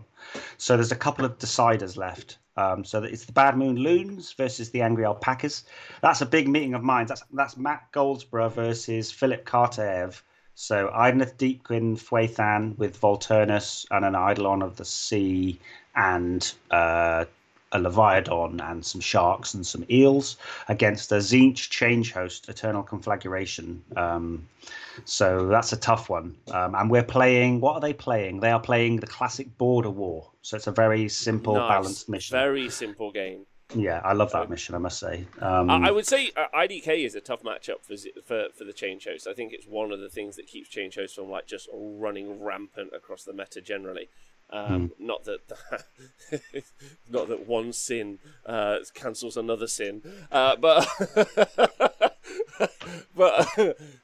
So there's a couple of deciders left. Um, so it's the Bad Moon Loons versus the Angry Alpacas. That's a big meeting of minds. That's that's Matt Goldsborough versus Philip Kartaev. So Idoneth Deepkin Fuethan with Volturnus and an Eidolon of the Sea and uh, a Leviathan and some sharks and some eels against a Tzeentch Change Host Eternal Conflagration. Um, so that's a tough one. Um, and we're playing, what are they playing? They are playing the classic Border War. So it's a very simple, nice. balanced mission. Very simple game. Yeah, I love that mission. I must say. Um, I would say uh, IDK is a tough matchup for for for the change host. I think it's one of the things that keeps change hosts from like just running rampant across the meta generally. Um, mm. Not that not that one sin uh, cancels another sin, uh, but but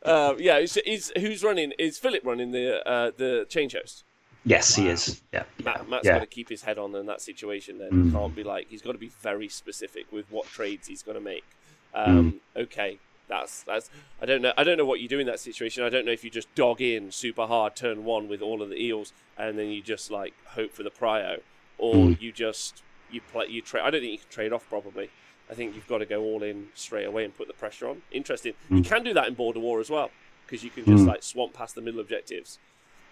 uh, yeah, is, is who's running? Is Philip running the uh, the change host? Yes, wow. he is. Yeah, Matt, Matt's yeah. got to keep his head on in that situation. Then mm. he can't be like he's got to be very specific with what trades he's going to make. Um, mm. Okay, that's that's. I don't know. I don't know what you do in that situation. I don't know if you just dog in super hard turn one with all of the eels, and then you just like hope for the prio, or mm. you just you play you trade. I don't think you can trade off probably. I think you've got to go all in straight away and put the pressure on. Interesting. Mm. You can do that in Border War as well because you can just mm. like swamp past the middle objectives.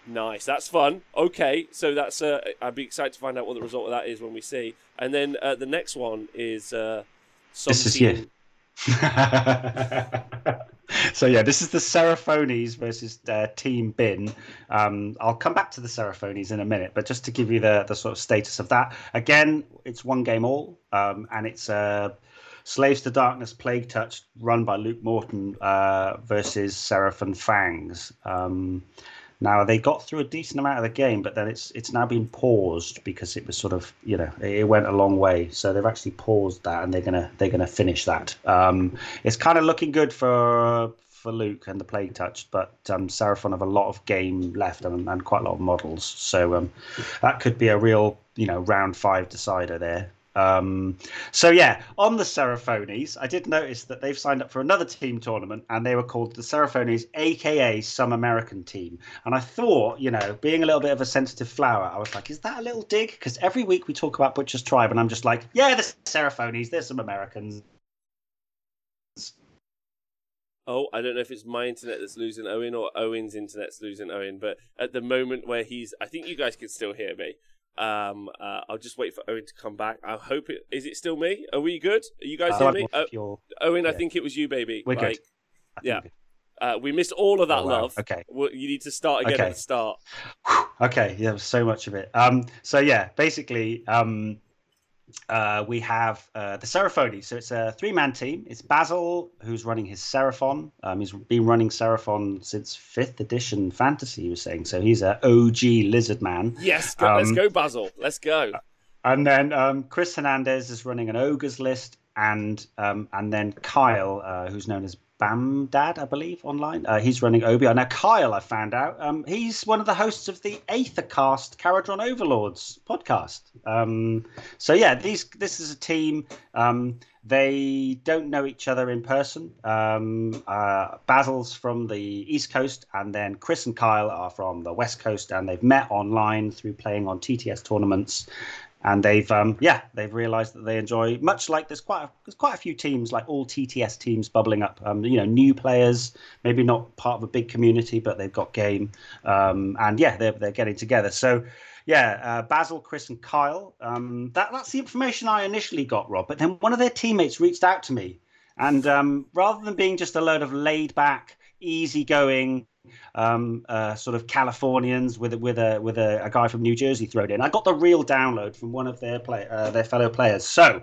Nice, that's fun. Okay, so that's uh, I'd be excited to find out what the result of that is when we see. And then uh, the next one is uh, this is you. so yeah, this is the Seraphonies versus uh, Team Bin. Um, I'll come back to the Seraphonies in a minute, but just to give you the the sort of status of that. Again, it's one game all, um, and it's uh, Slaves to Darkness Plague Touch run by Luke Morton uh, versus Seraphon Fangs. Um, now they got through a decent amount of the game, but then it's it's now been paused because it was sort of you know it went a long way. So they've actually paused that, and they're gonna they're gonna finish that. Um, it's kind of looking good for for Luke and the Plague Touch, but um, Seraphon have a lot of game left and, and quite a lot of models. So um, that could be a real you know round five decider there. Um, so yeah, on the Seraphonies, I did notice that they've signed up for another team tournament, and they were called the Seraphonies, aka some American team. And I thought, you know, being a little bit of a sensitive flower, I was like, is that a little dig? Because every week we talk about Butcher's Tribe, and I'm just like, yeah, the Seraphonies, there's some Americans. Oh, I don't know if it's my internet that's losing Owen or Owen's internet's losing Owen, but at the moment where he's, I think you guys can still hear me. Um, uh, I'll just wait for Owen to come back. I hope it is it still me. Are we good? Are you guys uh, hear me? Uh, Owen, yeah. I think it was you, baby. We're like, good. Yeah. Uh, we missed all of that oh, wow. love. Okay. Well, you need to start again okay. at the start. okay. Yeah, so much of it. Um, so yeah, basically, um, uh, we have uh, the Seraphoni. So it's a three man team. It's Basil, who's running his Seraphon. Um, he's been running Seraphon since fifth edition fantasy, he was saying. So he's an OG lizard man. Yes, go, um, let's go, Basil. Let's go. And then um, Chris Hernandez is running an Ogres list. And um, and then Kyle, uh, who's known as Bam Dad, I believe, online. Uh, he's running OBI. Now, Kyle, I found out, um, he's one of the hosts of the Aethercast Kharadron Overlords podcast. Um, so, yeah, these this is a team. Um, they don't know each other in person. Um, uh, Basil's from the East Coast, and then Chris and Kyle are from the West Coast, and they've met online through playing on TTS tournaments and they've um, yeah they've realised that they enjoy much like there's quite a, there's quite a few teams like all TTS teams bubbling up. Um, you know new players maybe not part of a big community but they've got game. Um, and yeah they're they're getting together. So yeah uh, Basil Chris and Kyle um, that that's the information I initially got Rob but then one of their teammates reached out to me. And um, rather than being just a load of laid back easygoing um, uh, sort of Californians with with a with a, a, guy from New Jersey thrown in. I got the real download from one of their play uh, their fellow players. So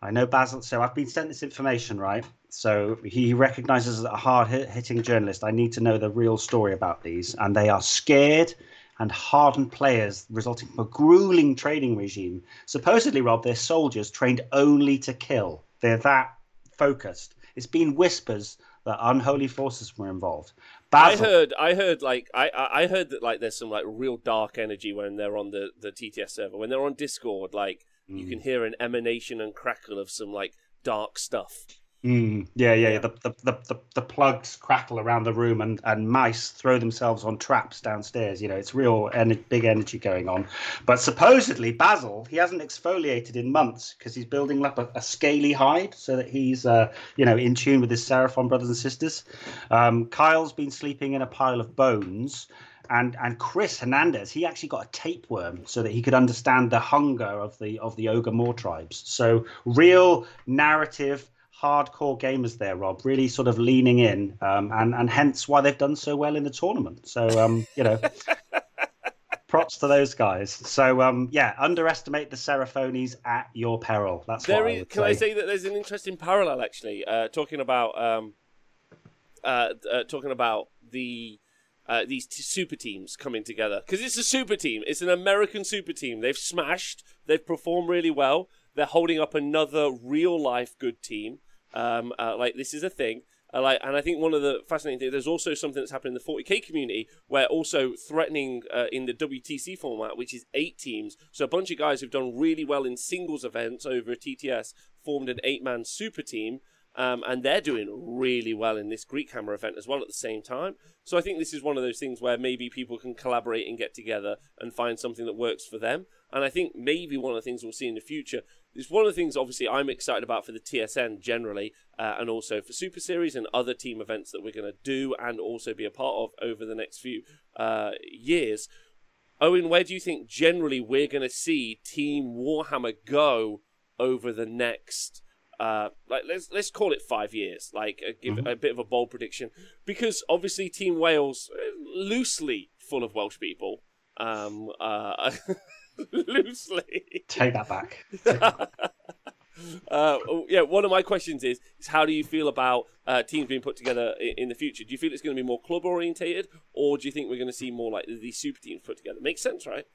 I know Basil. So I've been sent this information, right? So he recognizes a hard hitting journalist. I need to know the real story about these, and they are scared and hardened players, resulting from a grueling training regime. Supposedly, Rob, they're soldiers trained only to kill. They're that focused. It's been whispers that unholy forces were involved. Basil. I heard, I heard, like, I, I heard that like there's some like real dark energy when they're on the the TTS server. When they're on Discord, like mm. you can hear an emanation and crackle of some like dark stuff. Mm, yeah, yeah, yeah. The, the, the, the, plugs crackle around the room and, and mice throw themselves on traps downstairs. You know, it's real en- big energy going on. But supposedly, Basil, he hasn't exfoliated in months because he's building up a, a, scaly hide so that he's, uh, you know, in tune with his Seraphon brothers and sisters. Um, Kyle's been sleeping in a pile of bones. And, and Chris Hernandez, he actually got a tapeworm so that he could understand the hunger of the of the Ogor Mawtribes. So real narrative hardcore gamers there, Rob, really sort of leaning in, um, and and hence why they've done so well in the tournament. So um, you know, props to those guys. So um, yeah, underestimate the Seraphonies at your peril. That's there what I Can say. I say that there's an interesting parallel actually, uh, talking about um, uh, uh, talking about the. Uh, these t- super teams coming together because it's a super team. It's an American super team. They've smashed. They've performed really well. They're holding up another real life good team Um, uh, like this is a thing. Uh, like, and I think one of the fascinating things, there's also something that's happening in the 40k community where also threatening uh, in the WTC format, which is eight teams. So a bunch of guys who've done really well in singles events over a TTS formed an eight-man super team. Um, and they're doing really well in this Greek Hammer event as well at the same time. So I think this is one of those things where maybe people can collaborate and get together and find something that works for them. And I think maybe one of the things we'll see in the future is one of the things, obviously, I'm excited about for the TSN generally, uh, and also for Super Series and other team events that we're going to do and also be a part of over the next few uh, years. Owen, where do you think generally we're going to see Team Warhammer go over the next? Uh, like let's let's call it five years. Like uh, give mm-hmm. a bit of a bold prediction, because obviously Team Wales uh, loosely full of Welsh people. Um, uh, loosely. Take that back. uh, yeah, one of my questions is, is how do you feel about uh, teams being put together in, in, the future? Do you feel it's going to be more club orientated, or do you think we're going to see more like these super teams put together? Makes sense, right?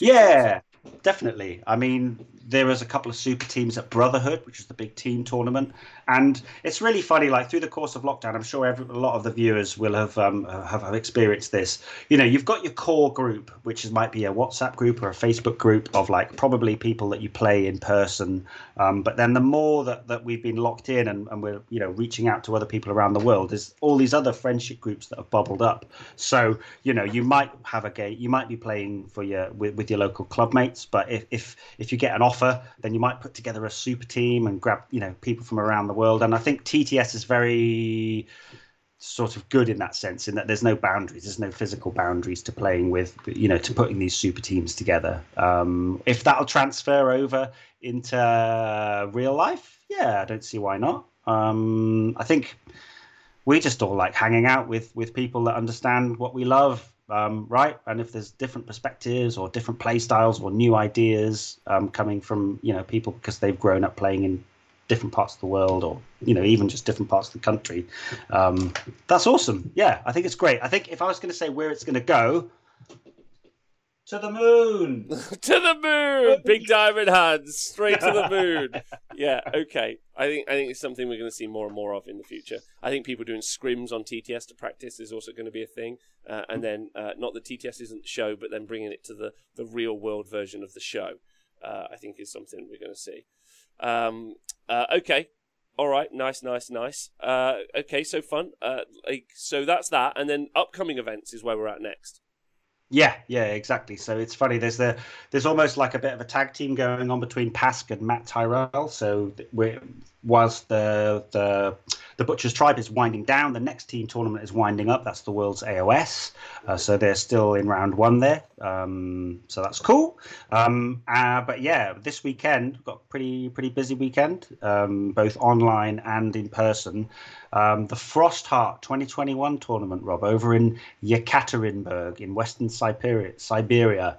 yeah, definitely. I mean, there was a couple of super teams at Brotherhood, which is the big team tournament, and it's really funny. Like through the course of lockdown, I'm sure every, a lot of the viewers will have, um, have have experienced this. You know, you've got your core group, which is, might be a WhatsApp group or a Facebook group of like probably people that you play in person. Um, but then the more that, that we've been locked in and, and we're you know reaching out to other people around the world, there's all these other friendship groups that have bubbled up. So you know, you might have a game, you might be playing for your with, with your local club mates. But if, if if you get an offer, then you might put together a super team and grab you know people from around the world. And I think TTS is very sort of good in that sense, in that there's no boundaries, there's no physical boundaries to playing with, you know, to putting these super teams together. Um, if that'll transfer over into real life, yeah, I don't see why not. Um, I think we just all like hanging out with with people that understand what we love um, right? And if there's different perspectives or different play styles or new ideas um, coming from you know people because they've grown up playing in different parts of the world or you know even just different parts of the country, um, that's awesome. Yeah, I think it's great. I think if I was going to say where it's going to go, to the moon. to the moon. Big diamond hands straight to the moon. yeah. Okay. I think I think it's something we're going to see more and more of in the future. I think people doing scrims on TTS to practice is also going to be a thing. Uh, and then uh, not that TTS isn't the show, but then bringing it to the the real world version of the show. Uh, I think is something we're going to see. Um, uh, okay. All right, nice, nice, nice. Uh, okay, so fun. Uh, like, so that's that, and then upcoming events is where we're at next. Yeah, yeah, exactly. So it's funny. There's the there's almost like a bit of a tag team going on between Pask and Matt Tyrell. So we're whilst the the the Butcher's Tribe is winding down, the next team tournament is winding up. That's the World's AOS. Uh, so they're still in round one there. Um, so that's cool. Um, uh, but yeah, this weekend got pretty pretty busy weekend, um, both online and in person. Um, the Frostheart 2021 tournament, Rob, over in Yekaterinburg in Western Siberia. Siberia.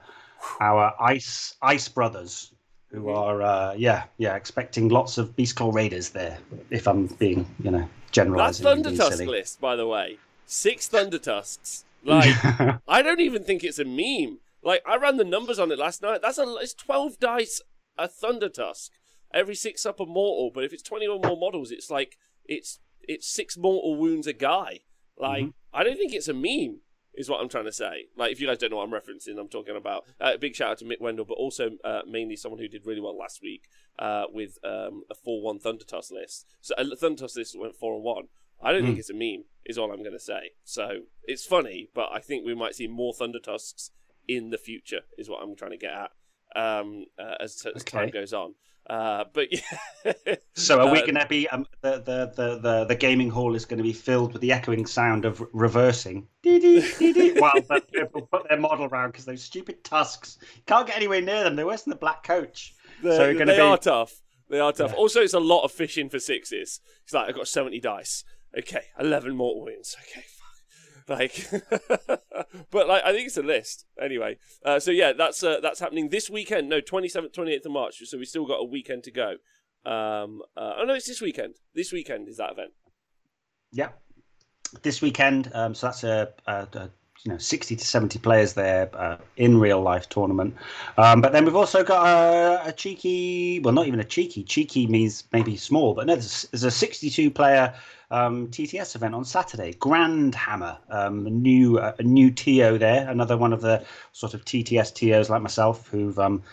Our ice ice brothers who are uh, yeah yeah expecting lots of Beast Claw Raiders there. If I'm being you know generalising. That Thundertusk list, by the way, six Thundertusks. Like I don't even think it's a meme. Like I ran the numbers on it last night. That's a it's twelve dice a Thundertusk. Every six up a mortal, but if it's twenty or more models, it's like it's it's six mortal wounds a guy. Like mm-hmm. I don't think it's a meme is what I'm trying to say. Like, if you guys don't know what I'm referencing, I'm talking about uh, big shout out to Mick Wendell, but also uh, mainly someone who did really well last week uh, with um, a 4 1 Thunder Thundertusk list. So, a Thundertusk list went 4 and 1. I don't mm. think hmm. it's a meme, is all I'm going to say. So, it's funny, but I think we might see more Thundertusks in the future, is what I'm trying to get at um, uh, as, as okay. time goes on. Uh, but yeah. so are we going to be um, the, the, the the the gaming hall is going to be filled with the echoing sound of reversing while people put their model around because those stupid tusks can't get anywhere near them. They're worse than the black coach. They're, so they be... are tough. They are tough. Yeah. Also, it's a lot of fishing for sixes. It's like I've got seventy dice. Okay, eleven mortal wins. Okay, like, but like I think it's a list anyway. Uh, so yeah, that's uh, that's happening this weekend. No, twenty seventh, twenty eighth of March. So we still got a weekend to go. Um, uh, oh no, it's this weekend. This weekend is that event. Yeah, this weekend. Um, so that's a, a, a you know 60 to 70 players there uh, in real life tournament. Um, but then we've also got a, a, cheeky, well, not even a cheeky. Cheeky means maybe small, but no, there's, there's a 62 player um, TTS event on Saturday. Grand Hammer, um, a new uh, a new TO there, another one of the sort of TTS TOs like myself who've um,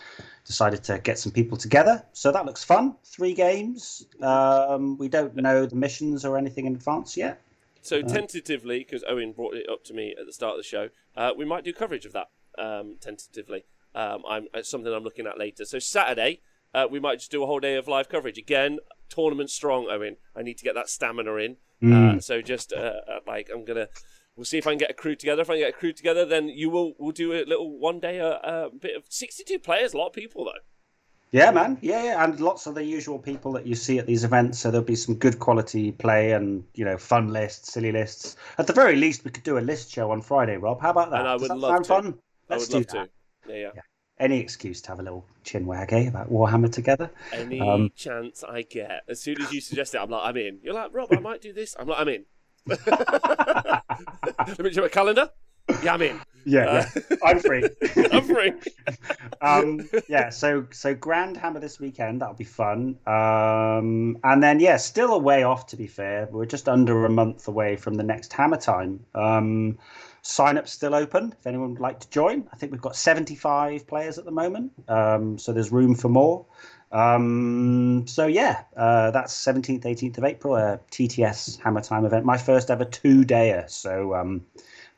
decided to get some people together. So that looks fun. Three games. Um, we don't know the missions or anything in advance yet. So tentatively, because Owen brought it up to me at the start of the show, uh, we might do coverage of that um, tentatively. Um, I'm, it's something I'm looking at later. So Saturday, uh, we might just do a whole day of live coverage. Again, tournament strong, Owen. I need to get that stamina in. Mm. Uh, so just uh, uh, like I'm gonna, we'll see if I can get a crew together. If I can get a crew together, then you will we'll do a little one day a, uh, a bit of 62 players. A lot of people though. Yeah, man. Yeah, yeah, and lots of the usual people that you see at these events. So there'll be some good quality play and you know fun lists, silly lists. At the very least, we could do a list show on Friday, Rob. How about that? And I would that love fun? Let's I would do love that. to. Yeah, yeah. Yeah. Any excuse to have a little chin wag, eh, about Warhammer together. Any Um, chance I get, as soon as you suggest it, I'm like, I'm in. You're like, Rob, I might do this. I'm like, I'm in. Let me check my calendar. Yeah, I'm in. Yeah, yeah. I'm free. I'm free. um, yeah, so so Grand Hammer this weekend. That'll be fun. Um, and then yeah, still a way off. To be fair, we're just under a month away from the next Hammer time. Um, sign up's still open. If anyone would like to join, I think we've got 75 players at the moment. Um, so there's room for more. Um, so yeah, uh, that's 17th, 18th of April, a TTS Hammer Time event. My first ever two dayer. So um,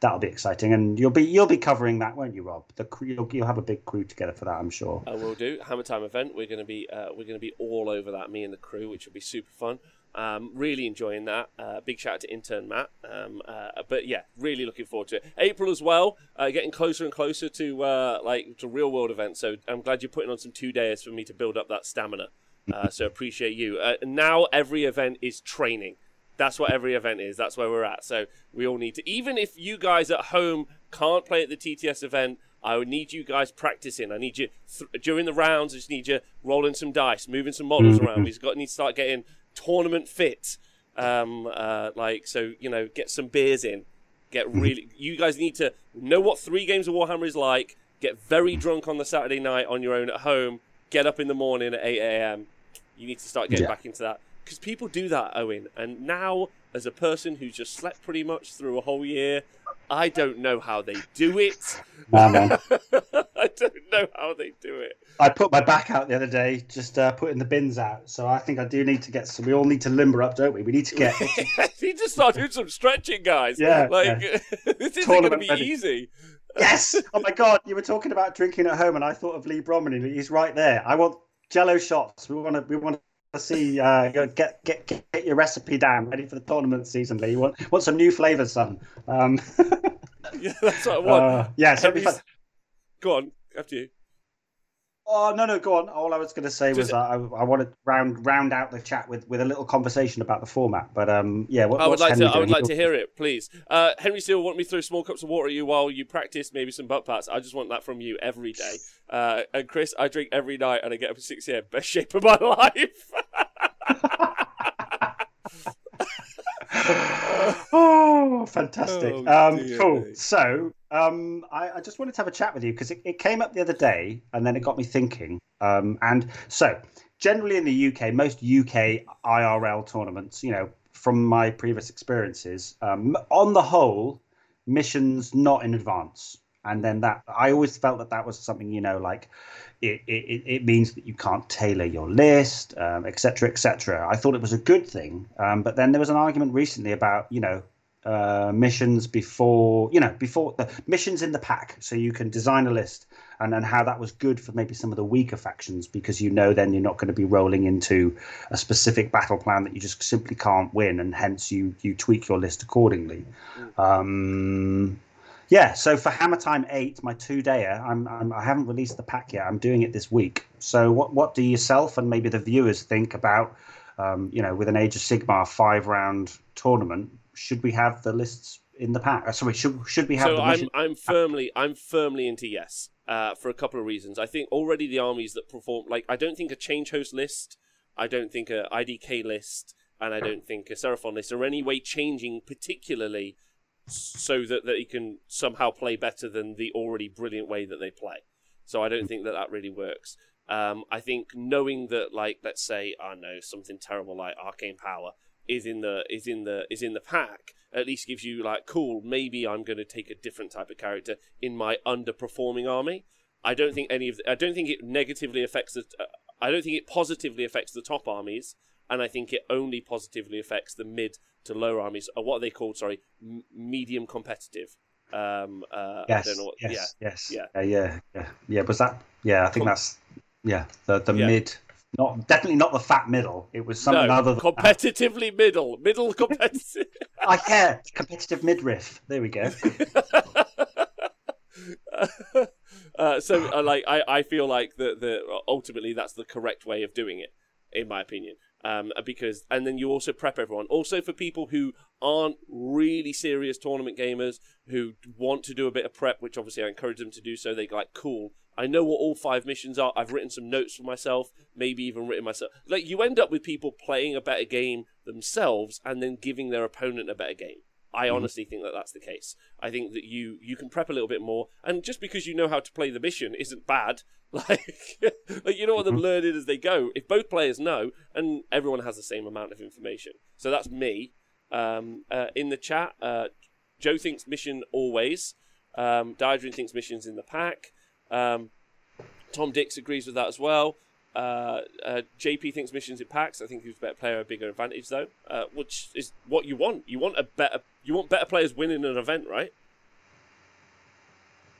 that'll be exciting, and you'll be you'll be covering that, won't you, Rob? The you'll, you'll have a big crew together for that, I'm sure. I will do Hammer Time event. We're going to be uh, we're going to be all over that. Me and the crew, which will be super fun. Um, really enjoying that. Uh, big shout out to intern Matt. Um, uh, but yeah, really looking forward to it. April as well, uh, getting closer and closer to uh, like to real world events. So I'm glad you're putting on some two days for me to build up that stamina. Uh, so appreciate you. Uh, now every event is training. That's what every event is. That's where we're at. So we all need to. Even if you guys at home can't play at the TTS event, I would need you guys practicing. I need you th- during the rounds. I just need you rolling some dice, moving some models around. We've got need to start getting tournament fit. Um, uh, like so, you know, get some beers in. Get really. You guys need to know what three games of Warhammer is like. Get very drunk on the Saturday night on your own at home. Get up in the morning at eight a.m. You need to start getting Yeah. back into that because people do that, Owen. And now, as a person who's just slept pretty much through a whole year, I don't know how they do it. Nah, man. I don't know how they do it. I put my back out the other day, just uh, putting the bins out. So I think I do need to get some. We all need to limber up, don't we? We need to get. you just start doing some stretching, guys. Yeah, like this isn't going to be ready. easy. yes! Oh my god! You were talking about drinking at home, and I thought of Lee Bromley. He's right there. I want Jello shots. We want to. We want to see. Uh, get get get your recipe down, ready for the tournament season, Lee. You want want some new flavors, son. Um, Yeah, that's what I want. uh, yeah. So you. Go on, after you. Oh no no go on. All I was going to say was I, I want to round round out the chat with, with a little conversation about the format. But um yeah, what, I would like Henry to. I would like to hear it, please. Uh, Henry Steele, want me to throw small cups of water at you while you practice maybe some butt pats. I just want that from you every day. Uh, and Chris, I drink every night and I get up at six a.m. Best shape of my life. oh, fantastic. Oh, um, dear cool. So, um, I, I just wanted to have a chat with you because it, it came up the other day and then it got me thinking. Um, and so, generally in the UK, most UK IRL tournaments, you know, from my previous experiences, um, on the whole, missions not in advance. And then that, I always felt that that was something, you know, like it, it, it means that you can't tailor your list, um, et cetera, et cetera. I thought it was a good thing. Um, but then there was an argument recently about, you know, uh, missions before, you know, before the missions in the pack. So you can design a list and then how that was good for maybe some of the weaker factions because you know then you're not going to be rolling into a specific battle plan that you just simply can't win and hence you you tweak your list accordingly. Um, yeah, so for Hammer Time Eight, my two dayer, I'm, I'm I haven't released the pack yet. I'm doing it this week. So what what do yourself and maybe the viewers think about, um, you know, with an Age of Sigmar five round tournament? Should we have the lists in the pack? Uh, Sorry, should should we have so the I'm? I'm firmly I'm firmly into yes uh, for a couple of reasons. I think already the armies that perform like I don't think a change host list, I don't think a IDK list, and I don't think a Seraphon list are any way changing particularly so that, that he can somehow play better than the already brilliant way that they play. So I don't think that that really works. Um, I think knowing that, like, let's say, I know something terrible like arcane power is in the is in the is in the pack, at least gives you like, cool. Maybe I'm going to take a different type of character in my underperforming army. I don't think any of the, I don't think it negatively affects the. Uh, I don't think it positively affects the top armies, and I think it only positively affects the mid to lower armies, or what are they called? Sorry, m- medium competitive. Um, uh, yes, I don't know. What, yes, yeah, yes, yeah, uh, yeah, yeah, yeah. Was that? Yeah, I think Com- that's yeah. The the Yeah. mid, not definitely not the fat middle. It was something no, other than that. competitively middle, middle competitive. I yeah, competitive midriff. There we go. uh, so, uh, like, I, I feel like that the ultimately that's the correct way of doing it, in my opinion. Um, because and then you also prep everyone. Also for people who aren't really serious tournament gamers who want to do a bit of prep, which obviously I encourage them to do. So they like, cool. I know what all five missions are. I've written some notes for myself, maybe even written myself. Like you end up with people playing a better game themselves and then giving their opponent a better game. I honestly think that that's the case. I think that you you can prep a little bit more, and just because you know how to play the mission isn't bad. Like, like you know what them learn it as they go. If both players know, and everyone has the same amount of information, so that's me. Um, uh, in the chat, uh, Joe thinks mission always. Um, Diadrin thinks missions in the pack. Um, Tom Dix agrees with that as well. Uh, uh, JP thinks missions in packs. I think he's a better player, a bigger advantage though, uh, which is what you want. You want a better, you want better players winning an event, right?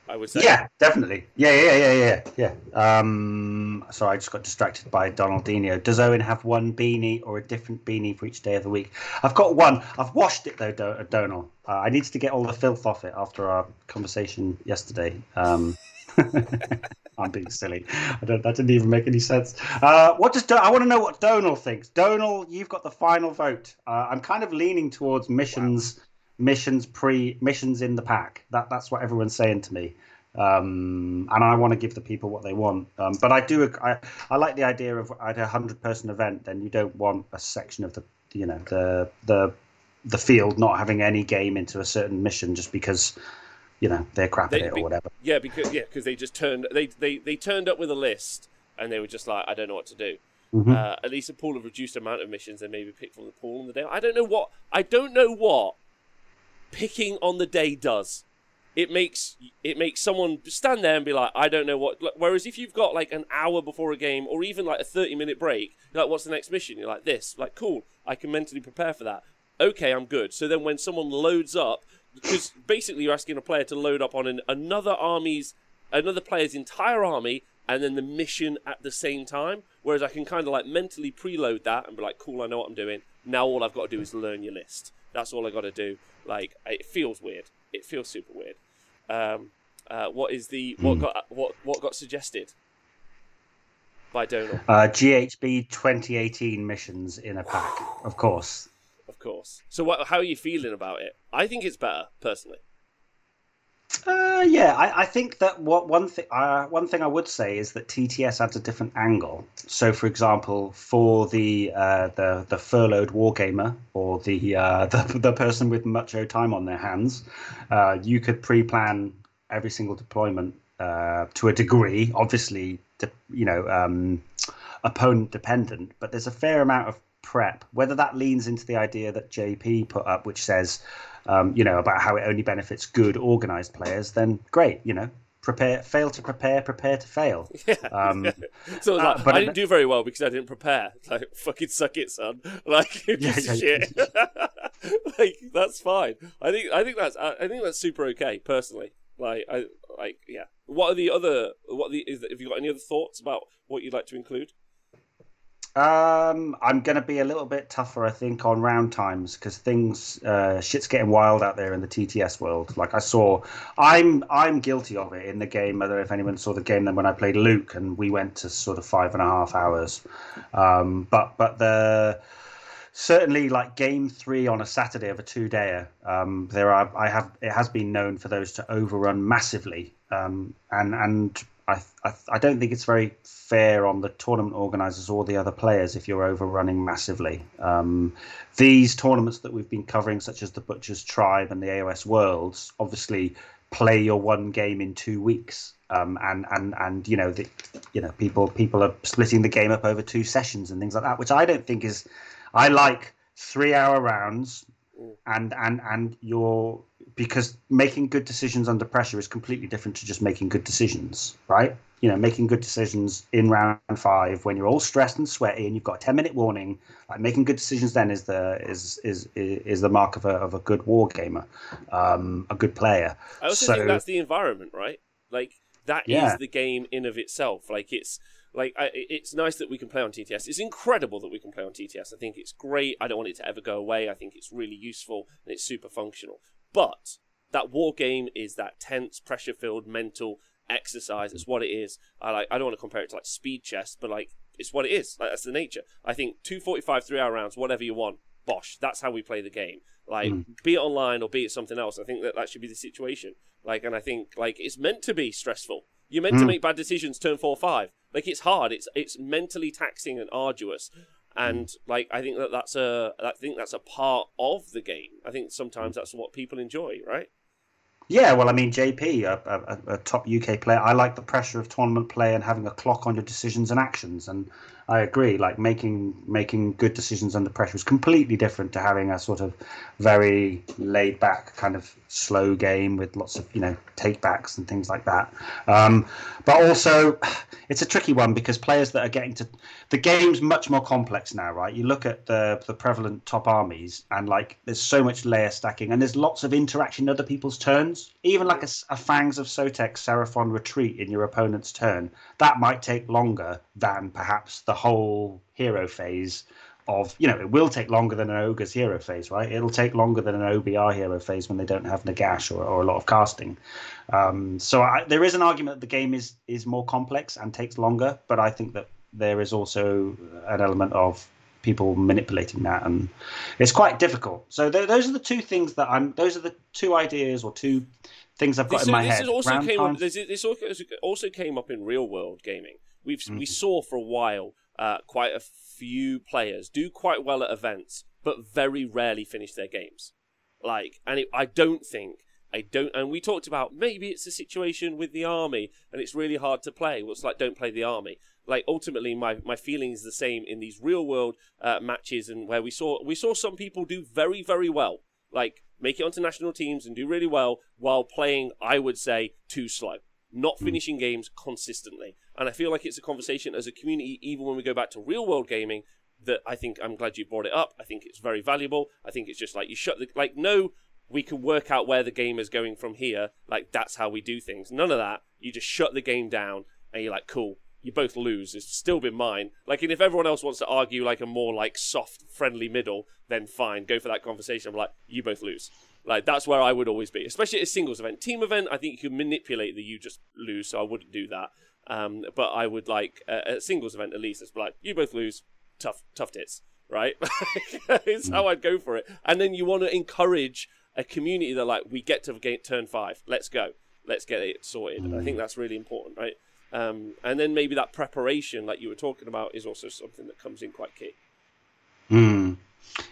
I would say. Yeah, definitely. Yeah, yeah, yeah, yeah, yeah. Um, sorry, I just got distracted by Donaldinho. Does Owen have one beanie or a different beanie for each day of the week? I've got one. I've washed it though, Do- Donald. Uh, I needed to get all the filth off it after our conversation yesterday. Um, I'm being silly. I don't. That didn't even make any sense. Uh, what does Do- I want to know what Donald thinks? Donald, you've got the final vote. Uh, I'm kind of leaning towards missions, missions pre missions in the pack. That that's what everyone's saying to me. Um, and I want to give the people what they want. Um, but I do. I, I like the idea of at a hundred person event. Then you don't want a section of the you know the the the field not having any game into a certain mission just because you know they're crap They- at it be- or whatever. Yeah, because yeah, because they just turned they, they they turned up with a list and they were just like, I don't know what to do. Mhm. Uh, at least a pool of reduced amount of missions they maybe pick from the pool on the day. I don't know what I don't know what picking on the day does. It makes it makes someone stand there and be like, I don't know what. Whereas if you've got like an hour before a game or even like a thirty minute break, you're like, what's the next mission? You're like this, like cool. I can mentally prepare for that. Okay, I'm good. So then when someone loads up, because basically you're asking a player to load up on an, another army's another player's entire army and then the mission at the same time. Whereas I can kind of like mentally preload that and be like, cool, I know what I'm doing. Now all I've got to do is learn your list. That's all I got to do. Like it feels weird. It feels super weird. Um, uh, what is the what got what what got suggested by Donal? Uh, GHB 2018 missions in a pack, of course. Course. So what? How are you feeling about it? I think it's better personally. Uh, yeah, I, I think that what one thing uh, one thing I would say is that TTS adds a different angle. So, for example, for the uh, the the furloughed wargamer or the, uh, the the person with much time on their hands, uh, you could pre-plan every single deployment uh, to a degree. Obviously, you know, um, opponent dependent, but there's a fair amount of prep. Whether that leans into the idea that JP put up, which says, um, you know, about how it only benefits good organized players, then great. You know, prepare, fail to prepare, prepare to fail. Yeah. Um, So I, was Uh, like, but I didn't do very well because I didn't prepare. Like fucking suck it, son. Like Yeah, yeah, shit. like that's fine. I think I think that's I I think that's super okay personally. Like I like yeah. What are the other? What are the? Is, have you got any other thoughts about what you'd like to include? Um, I'm going to be a little bit tougher, I think, on round times because things, uh, shit's getting wild out there in the TTS world. Like I saw, I'm I'm guilty of it in the game. I don't know if anyone saw the game then when I played Luke and we went to sort of five and a half hours. Um, but but the certainly like game three on a Saturday of a two dayer, um, there are I have it has been known for those to overrun massively. Um, and and I, I, don't think it's very fair on the tournament organisers or the other players if you're overrunning massively. Um, these tournaments that we've been covering, such as the Butchers Tribe and the AOS Worlds, obviously play your one game in two weeks. Um, and and and you know the, you know people people are splitting the game up over two sessions and things like that, which I don't think is. I like three hour rounds, and and and you're because making good decisions under pressure is completely different to just making good decisions, right? You know, making good decisions in round five when you're all stressed and sweaty and you've got a ten minute warning. Like making good decisions then is the is is is the mark of a of a good war gamer, um, a good player. I also so, think that's the environment, right? Like that Yeah. is the game in of itself. Like it's like I, it's nice that we can play on TTS. It's incredible that we can play on TTS. I think it's great. I don't want it to ever go away. I think it's really useful and it's super functional. But that war game is that tense, pressure-filled mental exercise. It's what it is. I like. I don't want to compare it to like speed chess, but like it's what it is. Like that's the nature. I think two forty-five, three-hour rounds, whatever you want. Bosh. That's how we play the game. Like Mm. be it online or be it something else. I think that that should be the situation. Like, and I think like it's meant to be stressful. You're meant to Mm. make bad decisions turn four five. Like it's hard. It's it's mentally taxing and arduous. And like I think that that's a I think that's a part of the game. I think sometimes that's what people enjoy, right? Yeah, well, I mean, JP, a, a, a top UK player, I like the pressure of tournament play and having a clock on your decisions and actions. And I agree, like making making good decisions under pressure is completely different to having a sort of very laid back kind of slow game with lots of you know takebacks and things like that. Um, but also, it's a tricky one because players that are getting to the game's much more complex now, right? You look at the the prevalent top armies, and like there's so much layer stacking, and there's lots of interaction in other people's turns. Even like a Fangs of Sotek Seraphon retreat in your opponent's turn, that might take longer than perhaps the whole hero phase of you know it will take longer than an ogre's hero phase right it'll take longer than an obr hero phase when they don't have nagash or, or a lot of casting um, so I, there is an argument that the game is is more complex and takes longer but i think that there is also an element of people manipulating that and it's quite difficult so th- those are the two things that i'm those are the two ideas or two things i've got This, in my this head also came up. This, this also- also came up in real world gaming. We've Mm-hmm. we saw for a while uh, quite a few players do quite well at events, but very rarely finish their games. Like, and it, I don't think I don't. And we talked about maybe it's a situation with the army, and it's really hard to play. Well, it's like don't play the army. Like ultimately, my my feeling is the same in these real world uh, matches, and where we saw we saw some people do very very well, like make it onto national teams and do really well while playing. I would say too slow, not finishing games consistently. And I feel like it's a conversation as a community, even when we go back to real world gaming, that I think I'm glad you brought it up. I think it's very valuable. I think it's just like you shut the like no, we can work out where the game is going from here. Like that's how we do things. None of that. You just shut the game down and you're like, cool. You both lose. It's still been mine. Like, and if everyone else wants to argue like a more like soft, friendly middle, then fine, go for that conversation. I'm like, you both lose. Like that's where I would always be, especially at a singles event. Team event, I think you can manipulate the you just lose, so I wouldn't do that. Um, but I would like uh, at a singles event at least. It's like you both lose, tough, tough tits, right? it's how I'd go for it. And then you want to encourage a community that like we get to turn five, let's go, let's get it sorted. And I think that's really important, right? Um, and then maybe that preparation, like you were talking about, is also something that comes in quite key. Hmm.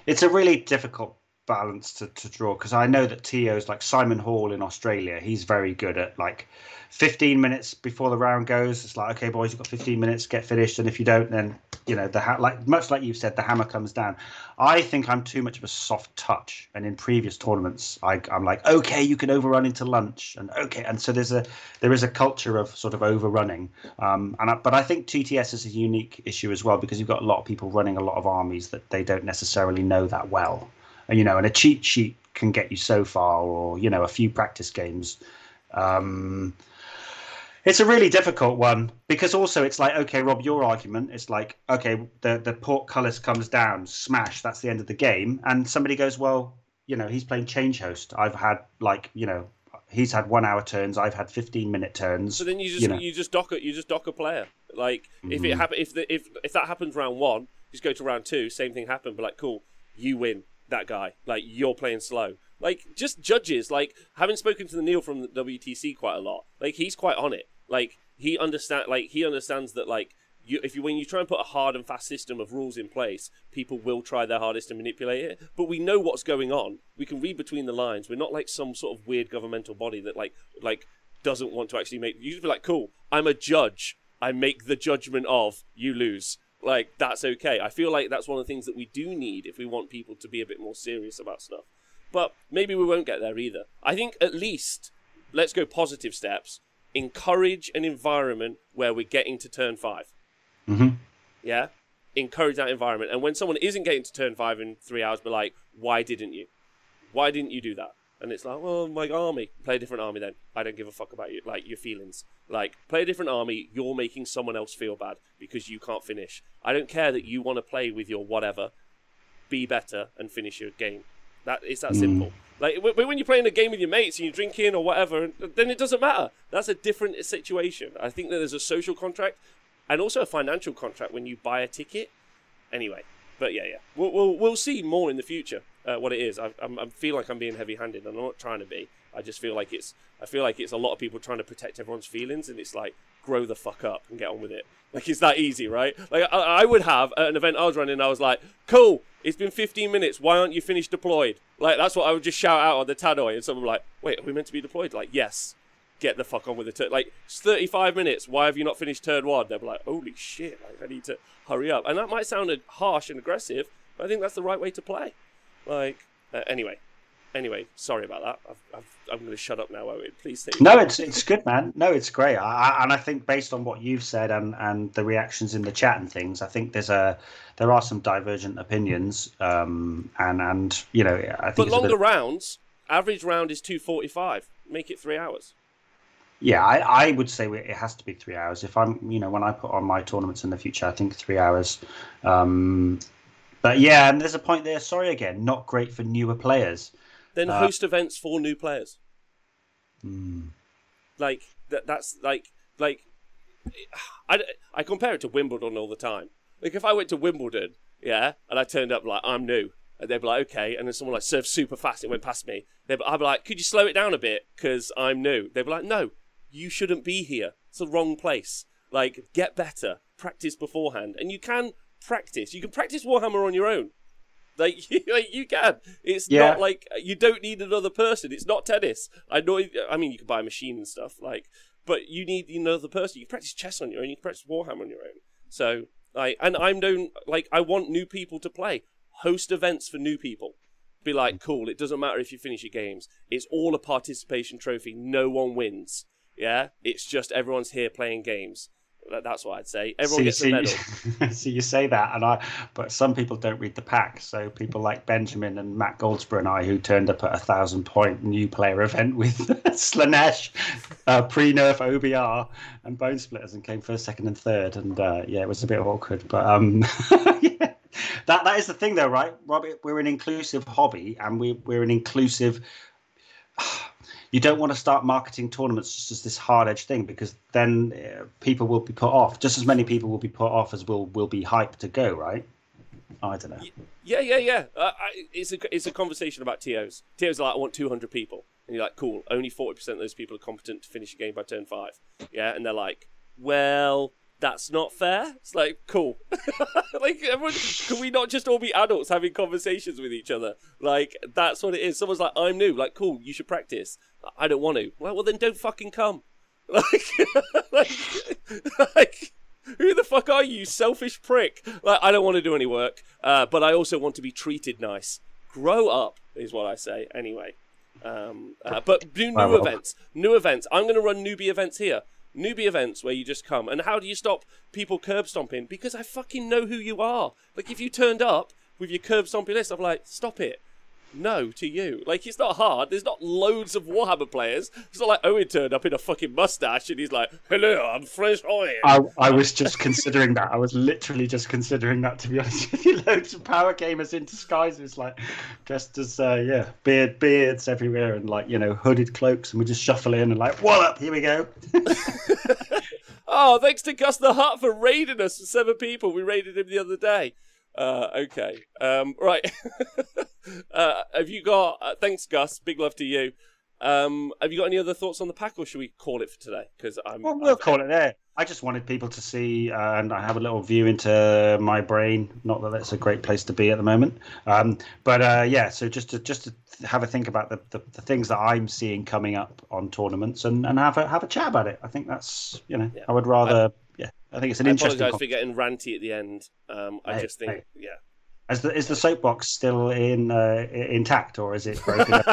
It's a really difficult balance to, to draw because I know that TOs like Simon Hall in Australia, he's very good at like 15 minutes before the round goes. It's like, okay, boys, you've got 15 minutes, get finished. And if you don't, then, you know, the ha- like much like you've said, the hammer comes down. I think I'm too much of a soft touch. And in previous tournaments, I, I'm like, okay, you can overrun into lunch. And okay. And so there's a, there is a culture of sort of overrunning. Um, and I, but I think TTS is a unique issue as well because you've got a lot of people running a lot of armies that they don't necessarily know that well. And, you know, and a cheat sheet can get you so far, or you know, a few practice games. Um, it's a really difficult one because also it's like, okay, Rob, your argument is like, okay, the the portcullis comes down, smash, that's the end of the game, and somebody goes, well, you know, he's playing Changehost. I've had like, you know, he's had one hour turns, I've had fifteen minute turns. So then you just you, know. just dock a you just dock a player. Like if it Mhm. happen if the if if that happens round one, just go to round two, same thing happened, but like cool, you win that guy. Like you're playing slow. Like just judges. Like having spoken to the Neil from the WTC quite a lot, like he's quite on it. Like he understand like he understands that like you, if you when you try and put a hard and fast system of rules in place, people will try their hardest to manipulate it. But we know what's going on. We can read between the lines. We're not like some sort of weird governmental body that like like doesn't want to actually make. You just be like, cool. I'm a judge. I make the judgment of you lose. Like that's okay. I feel like that's one of the things that we do need if we want people to be a bit more serious about stuff. But maybe we won't get there either. I think at least let's go positive steps. Encourage an environment where we're getting to turn 5 Mm-hmm. Yeah, encourage that environment. And when someone isn't getting to turn five in three hours, be like, why didn't you? Why didn't you do that? And it's like, well, my army. Play a different army then. I don't give a fuck about you, like your feelings. Like, play a different army. You're making someone else feel bad because you can't finish. I don't care that you want to play with your whatever. Be better and finish your game. That it's that Mm. simple. Like w- when you're playing a game with your mates and you're drinking or whatever, then it doesn't matter. That's a different situation. I think that there's a social contract and also a financial contract when you buy a ticket. Anyway, but yeah, yeah, we'll we'll, we'll see more in the future uh, what it is. I, I'm, I feel like I'm being heavy-handed, and I'm not trying to be. I just feel like it's I feel like it's a lot of people trying to protect everyone's feelings, and it's like grow the fuck up and get on with it. Like it's that easy, right? Like I, I would have an event I was running, I was like, cool. It's been 15 minutes. Why aren't you finished deployed? Like that's what I would just shout out on the tannoy, and someone like, wait, are we meant to be deployed? Like yes get the fuck on with the turn. Like, it's 35 minutes. Why have you not finished turn one? They'll be like, holy shit, like, I need to hurry up. And that might sound harsh and aggressive, but I think that's the right way to play. Like, uh, anyway. Anyway, sorry about that. I've, I've, I'm going to shut up now, Owen. Please No, it's it's good, man. No, it's great. I, I, and I think based on what you've said and, and the reactions in the chat and things, I think there's a there are some divergent opinions. Um, and and you know, I think But a bit- longer rounds, average round is 245. Make it three hours. Yeah, I, I would say it has to be three hours. If I'm, you know, when I put on my tournaments in the future, I think three hours. Um, but yeah, and there's a point there. Sorry again, not great for newer players. Then Uh, host events for new players. Hmm. Like that. That's like like I, I compare it to Wimbledon all the time. Like if I went to Wimbledon, yeah, and I turned up like I'm new, and they'd be like, okay, and then someone like served super fast, it went past me. They'd be, I'd be like, could you slow it down a bit because I'm new? They'd be like, no, you shouldn't be here. It's the wrong place. Like get better, practice beforehand, and you can practice. You can practice Warhammer on your own. Like, like you can. It's Yeah. not like uh, you don't need another person. It's not tennis. I know. I mean, you can buy a machine and stuff. Like, but you need another person. You can practice chess on your own. You can practice Warhammer on your own. So, like, and I'm known. Like, I want new people to play. Host events for new people. Be like, cool. It doesn't matter if you finish your games. It's all a participation trophy. No one wins. Yeah, it's just everyone's here playing games. That's what I'd say. Everyone gets see, a medal. so you say that, and I, but some people don't read the pack. So people like Benjamin and Matt Goldsborough and I, who turned up at a thousand point new player event with Slaanesh, uh, pre-nerf OBR, and Bonesplitterz, and came first, second, and third. And uh, yeah, it was a bit awkward, but um, yeah. that that is the thing, though, right, Robert? We're an inclusive hobby, and we we're an inclusive you don't want to start marketing tournaments just as this hard edge thing because then uh, people will be put off. Just as many people will be put off as will will be hyped to go, right? I don't know. Yeah, yeah, yeah. Uh, I, it's a it's a conversation about TOs. TOs are like, I want 200 people, and you're like, cool. Only 40% of those people are competent to finish a game by turn five. Yeah, and they're like, well, that's not fair. It's like, cool. like, everyone, can we not just all be adults having conversations with each other? Like, that's what it is. Someone's like, I'm new. Like, cool. You should practice. I don't want to. Well, well, then don't fucking come. Like, like, like who the fuck are you, selfish prick? Like, I don't want to do any work, uh, but I also want to be treated nice. Grow up, is what I say. Anyway, um, uh, but do new events. New events. I'm going to run newbie events here. Newbie events where you just come. And how do you stop people curb stomping? Because I fucking know who you are. Like, if you turned up with your curb stomping list, I'm like, stop it. No to you. Like, it's not hard. There's not loads of Warhammer players. It's not like Owen turned up in a fucking mustache and he's like, hello, I'm fresh Owen. I, I was just considering that. I was literally just considering that. To be honest with you, loads of power gamers in disguises, like dressed as uh, yeah, beard beards everywhere, and like you know hooded cloaks, and we just shuffle in and like, what up? Here we go. Oh, thanks to Gus the Hut for raiding us. Seven people. We raided him the other day. Uh, okay. Um, right. uh, have you got? Uh, thanks, Gus. Big love to you. Um, have you got any other thoughts on the pack, or should we call it for today? Because I'm. Well, we'll I've- call it there. I just wanted people to see, uh, and I have a little view into my brain. Not that that's a great place to be at the moment, um, but uh, yeah. So just to just to have a think about the, the, the things that I'm seeing coming up on tournaments, and, and have a have a chat about it. I think that's you know Yeah. I would rather yeah. I think it's an I interesting. apologise con- for getting ranty at the end. Um, I Hey, just think, hey. yeah. Is the is the soapbox still in uh, intact, or is it broken? gonna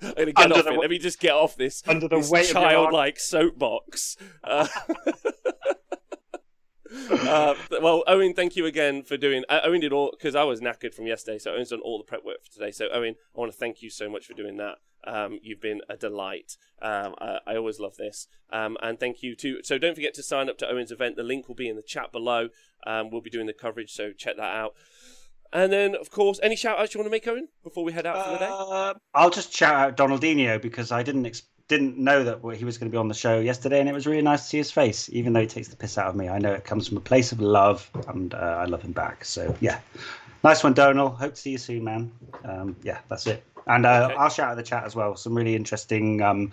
get Under off the it. Let me just get off this, under the this weight of your arm? childlike soapbox. Uh, uh, well, Owen, thank you again for doing. Uh, Owen did all because I was knackered from yesterday, so Owen's done all the prep work for today. So Owen, I want to thank you so much for doing that. Um, you've been a delight. Um, I, I always love this, um, and thank you too. So don't forget to sign up to Owen's event. The link will be in the chat below. Um, we'll be doing the coverage, so check that out. And then, of course, any shout outs you want to make, Owen, before we head out for the day? Uh, I'll just shout out Donaldinho because I didn't ex- didn't know that he was going to be on the show yesterday, and it was really nice to see his face. Even though he takes the piss out of me, I know it comes from a place of love, and uh, I love him back. So yeah, nice one, Donald. Hope to see you soon, man. Um, yeah, that's it. And uh, Okay. I'll shout out the chat as well. Some really interesting um,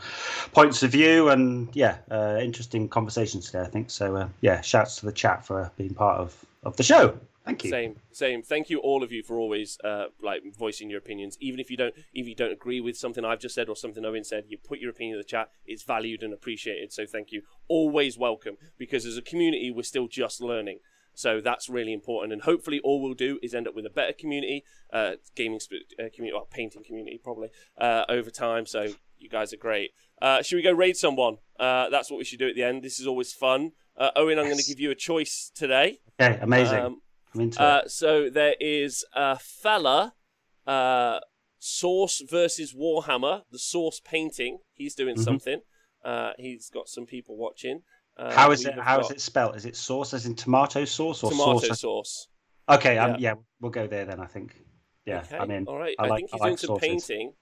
points of view, and yeah, uh, interesting conversations today. I think so. Uh, yeah, shouts to the chat for being part of of the show. Thank you. Same, same. Thank you, all of you, for always uh, like voicing your opinions. Even if you don't, if you don't agree with something I've just said or something Owen said, you put your opinion in the chat. It's valued and appreciated. So thank you. Always welcome. Because as a community, we're still just learning. So that's really important. And hopefully, all we'll do is end up with a better community, uh, gaming sp- uh, community, or painting community, probably uh, over time. So you guys are great. Uh, should we go raid someone? Uh, that's what we should do at the end. This is always fun. Uh, Owen, I'm going to give you a choice today. Okay, amazing. Um, I'm into it. uh, so there is a fella, uh, Source versus Warhammer, the Source painting. He's doing Mhm. something. Uh, he's got some people watching. Uh, How is it? How is got it spelled? Is it sauce as in tomato sauce or Tomato sauce? sauce. Okay, um, yeah, we'll go there then. I think. Yeah, okay. I'm in. All right. I I, like- think I he's like doing some sauces. painting.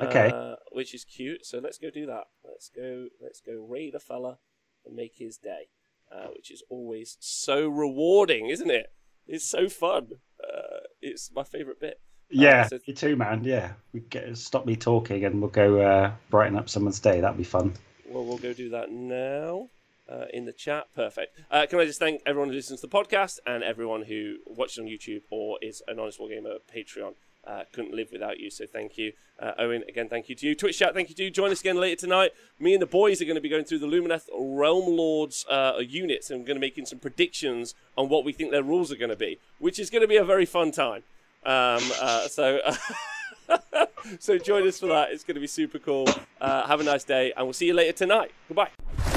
Okay. Uh, which is cute. So let's go do that. Let's go. Let's go raid a fella and make his day, uh, which is always so rewarding, isn't it? It's so fun. Uh, it's my favorite bit. Yeah, so- me too, man. Yeah, we get stop me talking and we'll go uh, brighten up someone's day. That'd be fun. Well, we'll go do that now uh, in the chat. Perfect. Uh, can I just thank everyone who listens to the podcast and everyone who watches on YouTube or is an Honest Wargamer Patreon. Uh, couldn't live without you, so thank you. Uh, Owen, again, thank you to you. Twitch chat, thank you to you. Join us again later tonight. Me and the boys are going to be going through the Lumineth Realm Lords uh, units and we're going to be making some predictions on what we think their rules are going to be, which is going to be a very fun time. Um, uh, so. so join us for that. It's going to be super cool. Uh, have a nice day, and we'll see you later tonight. Goodbye.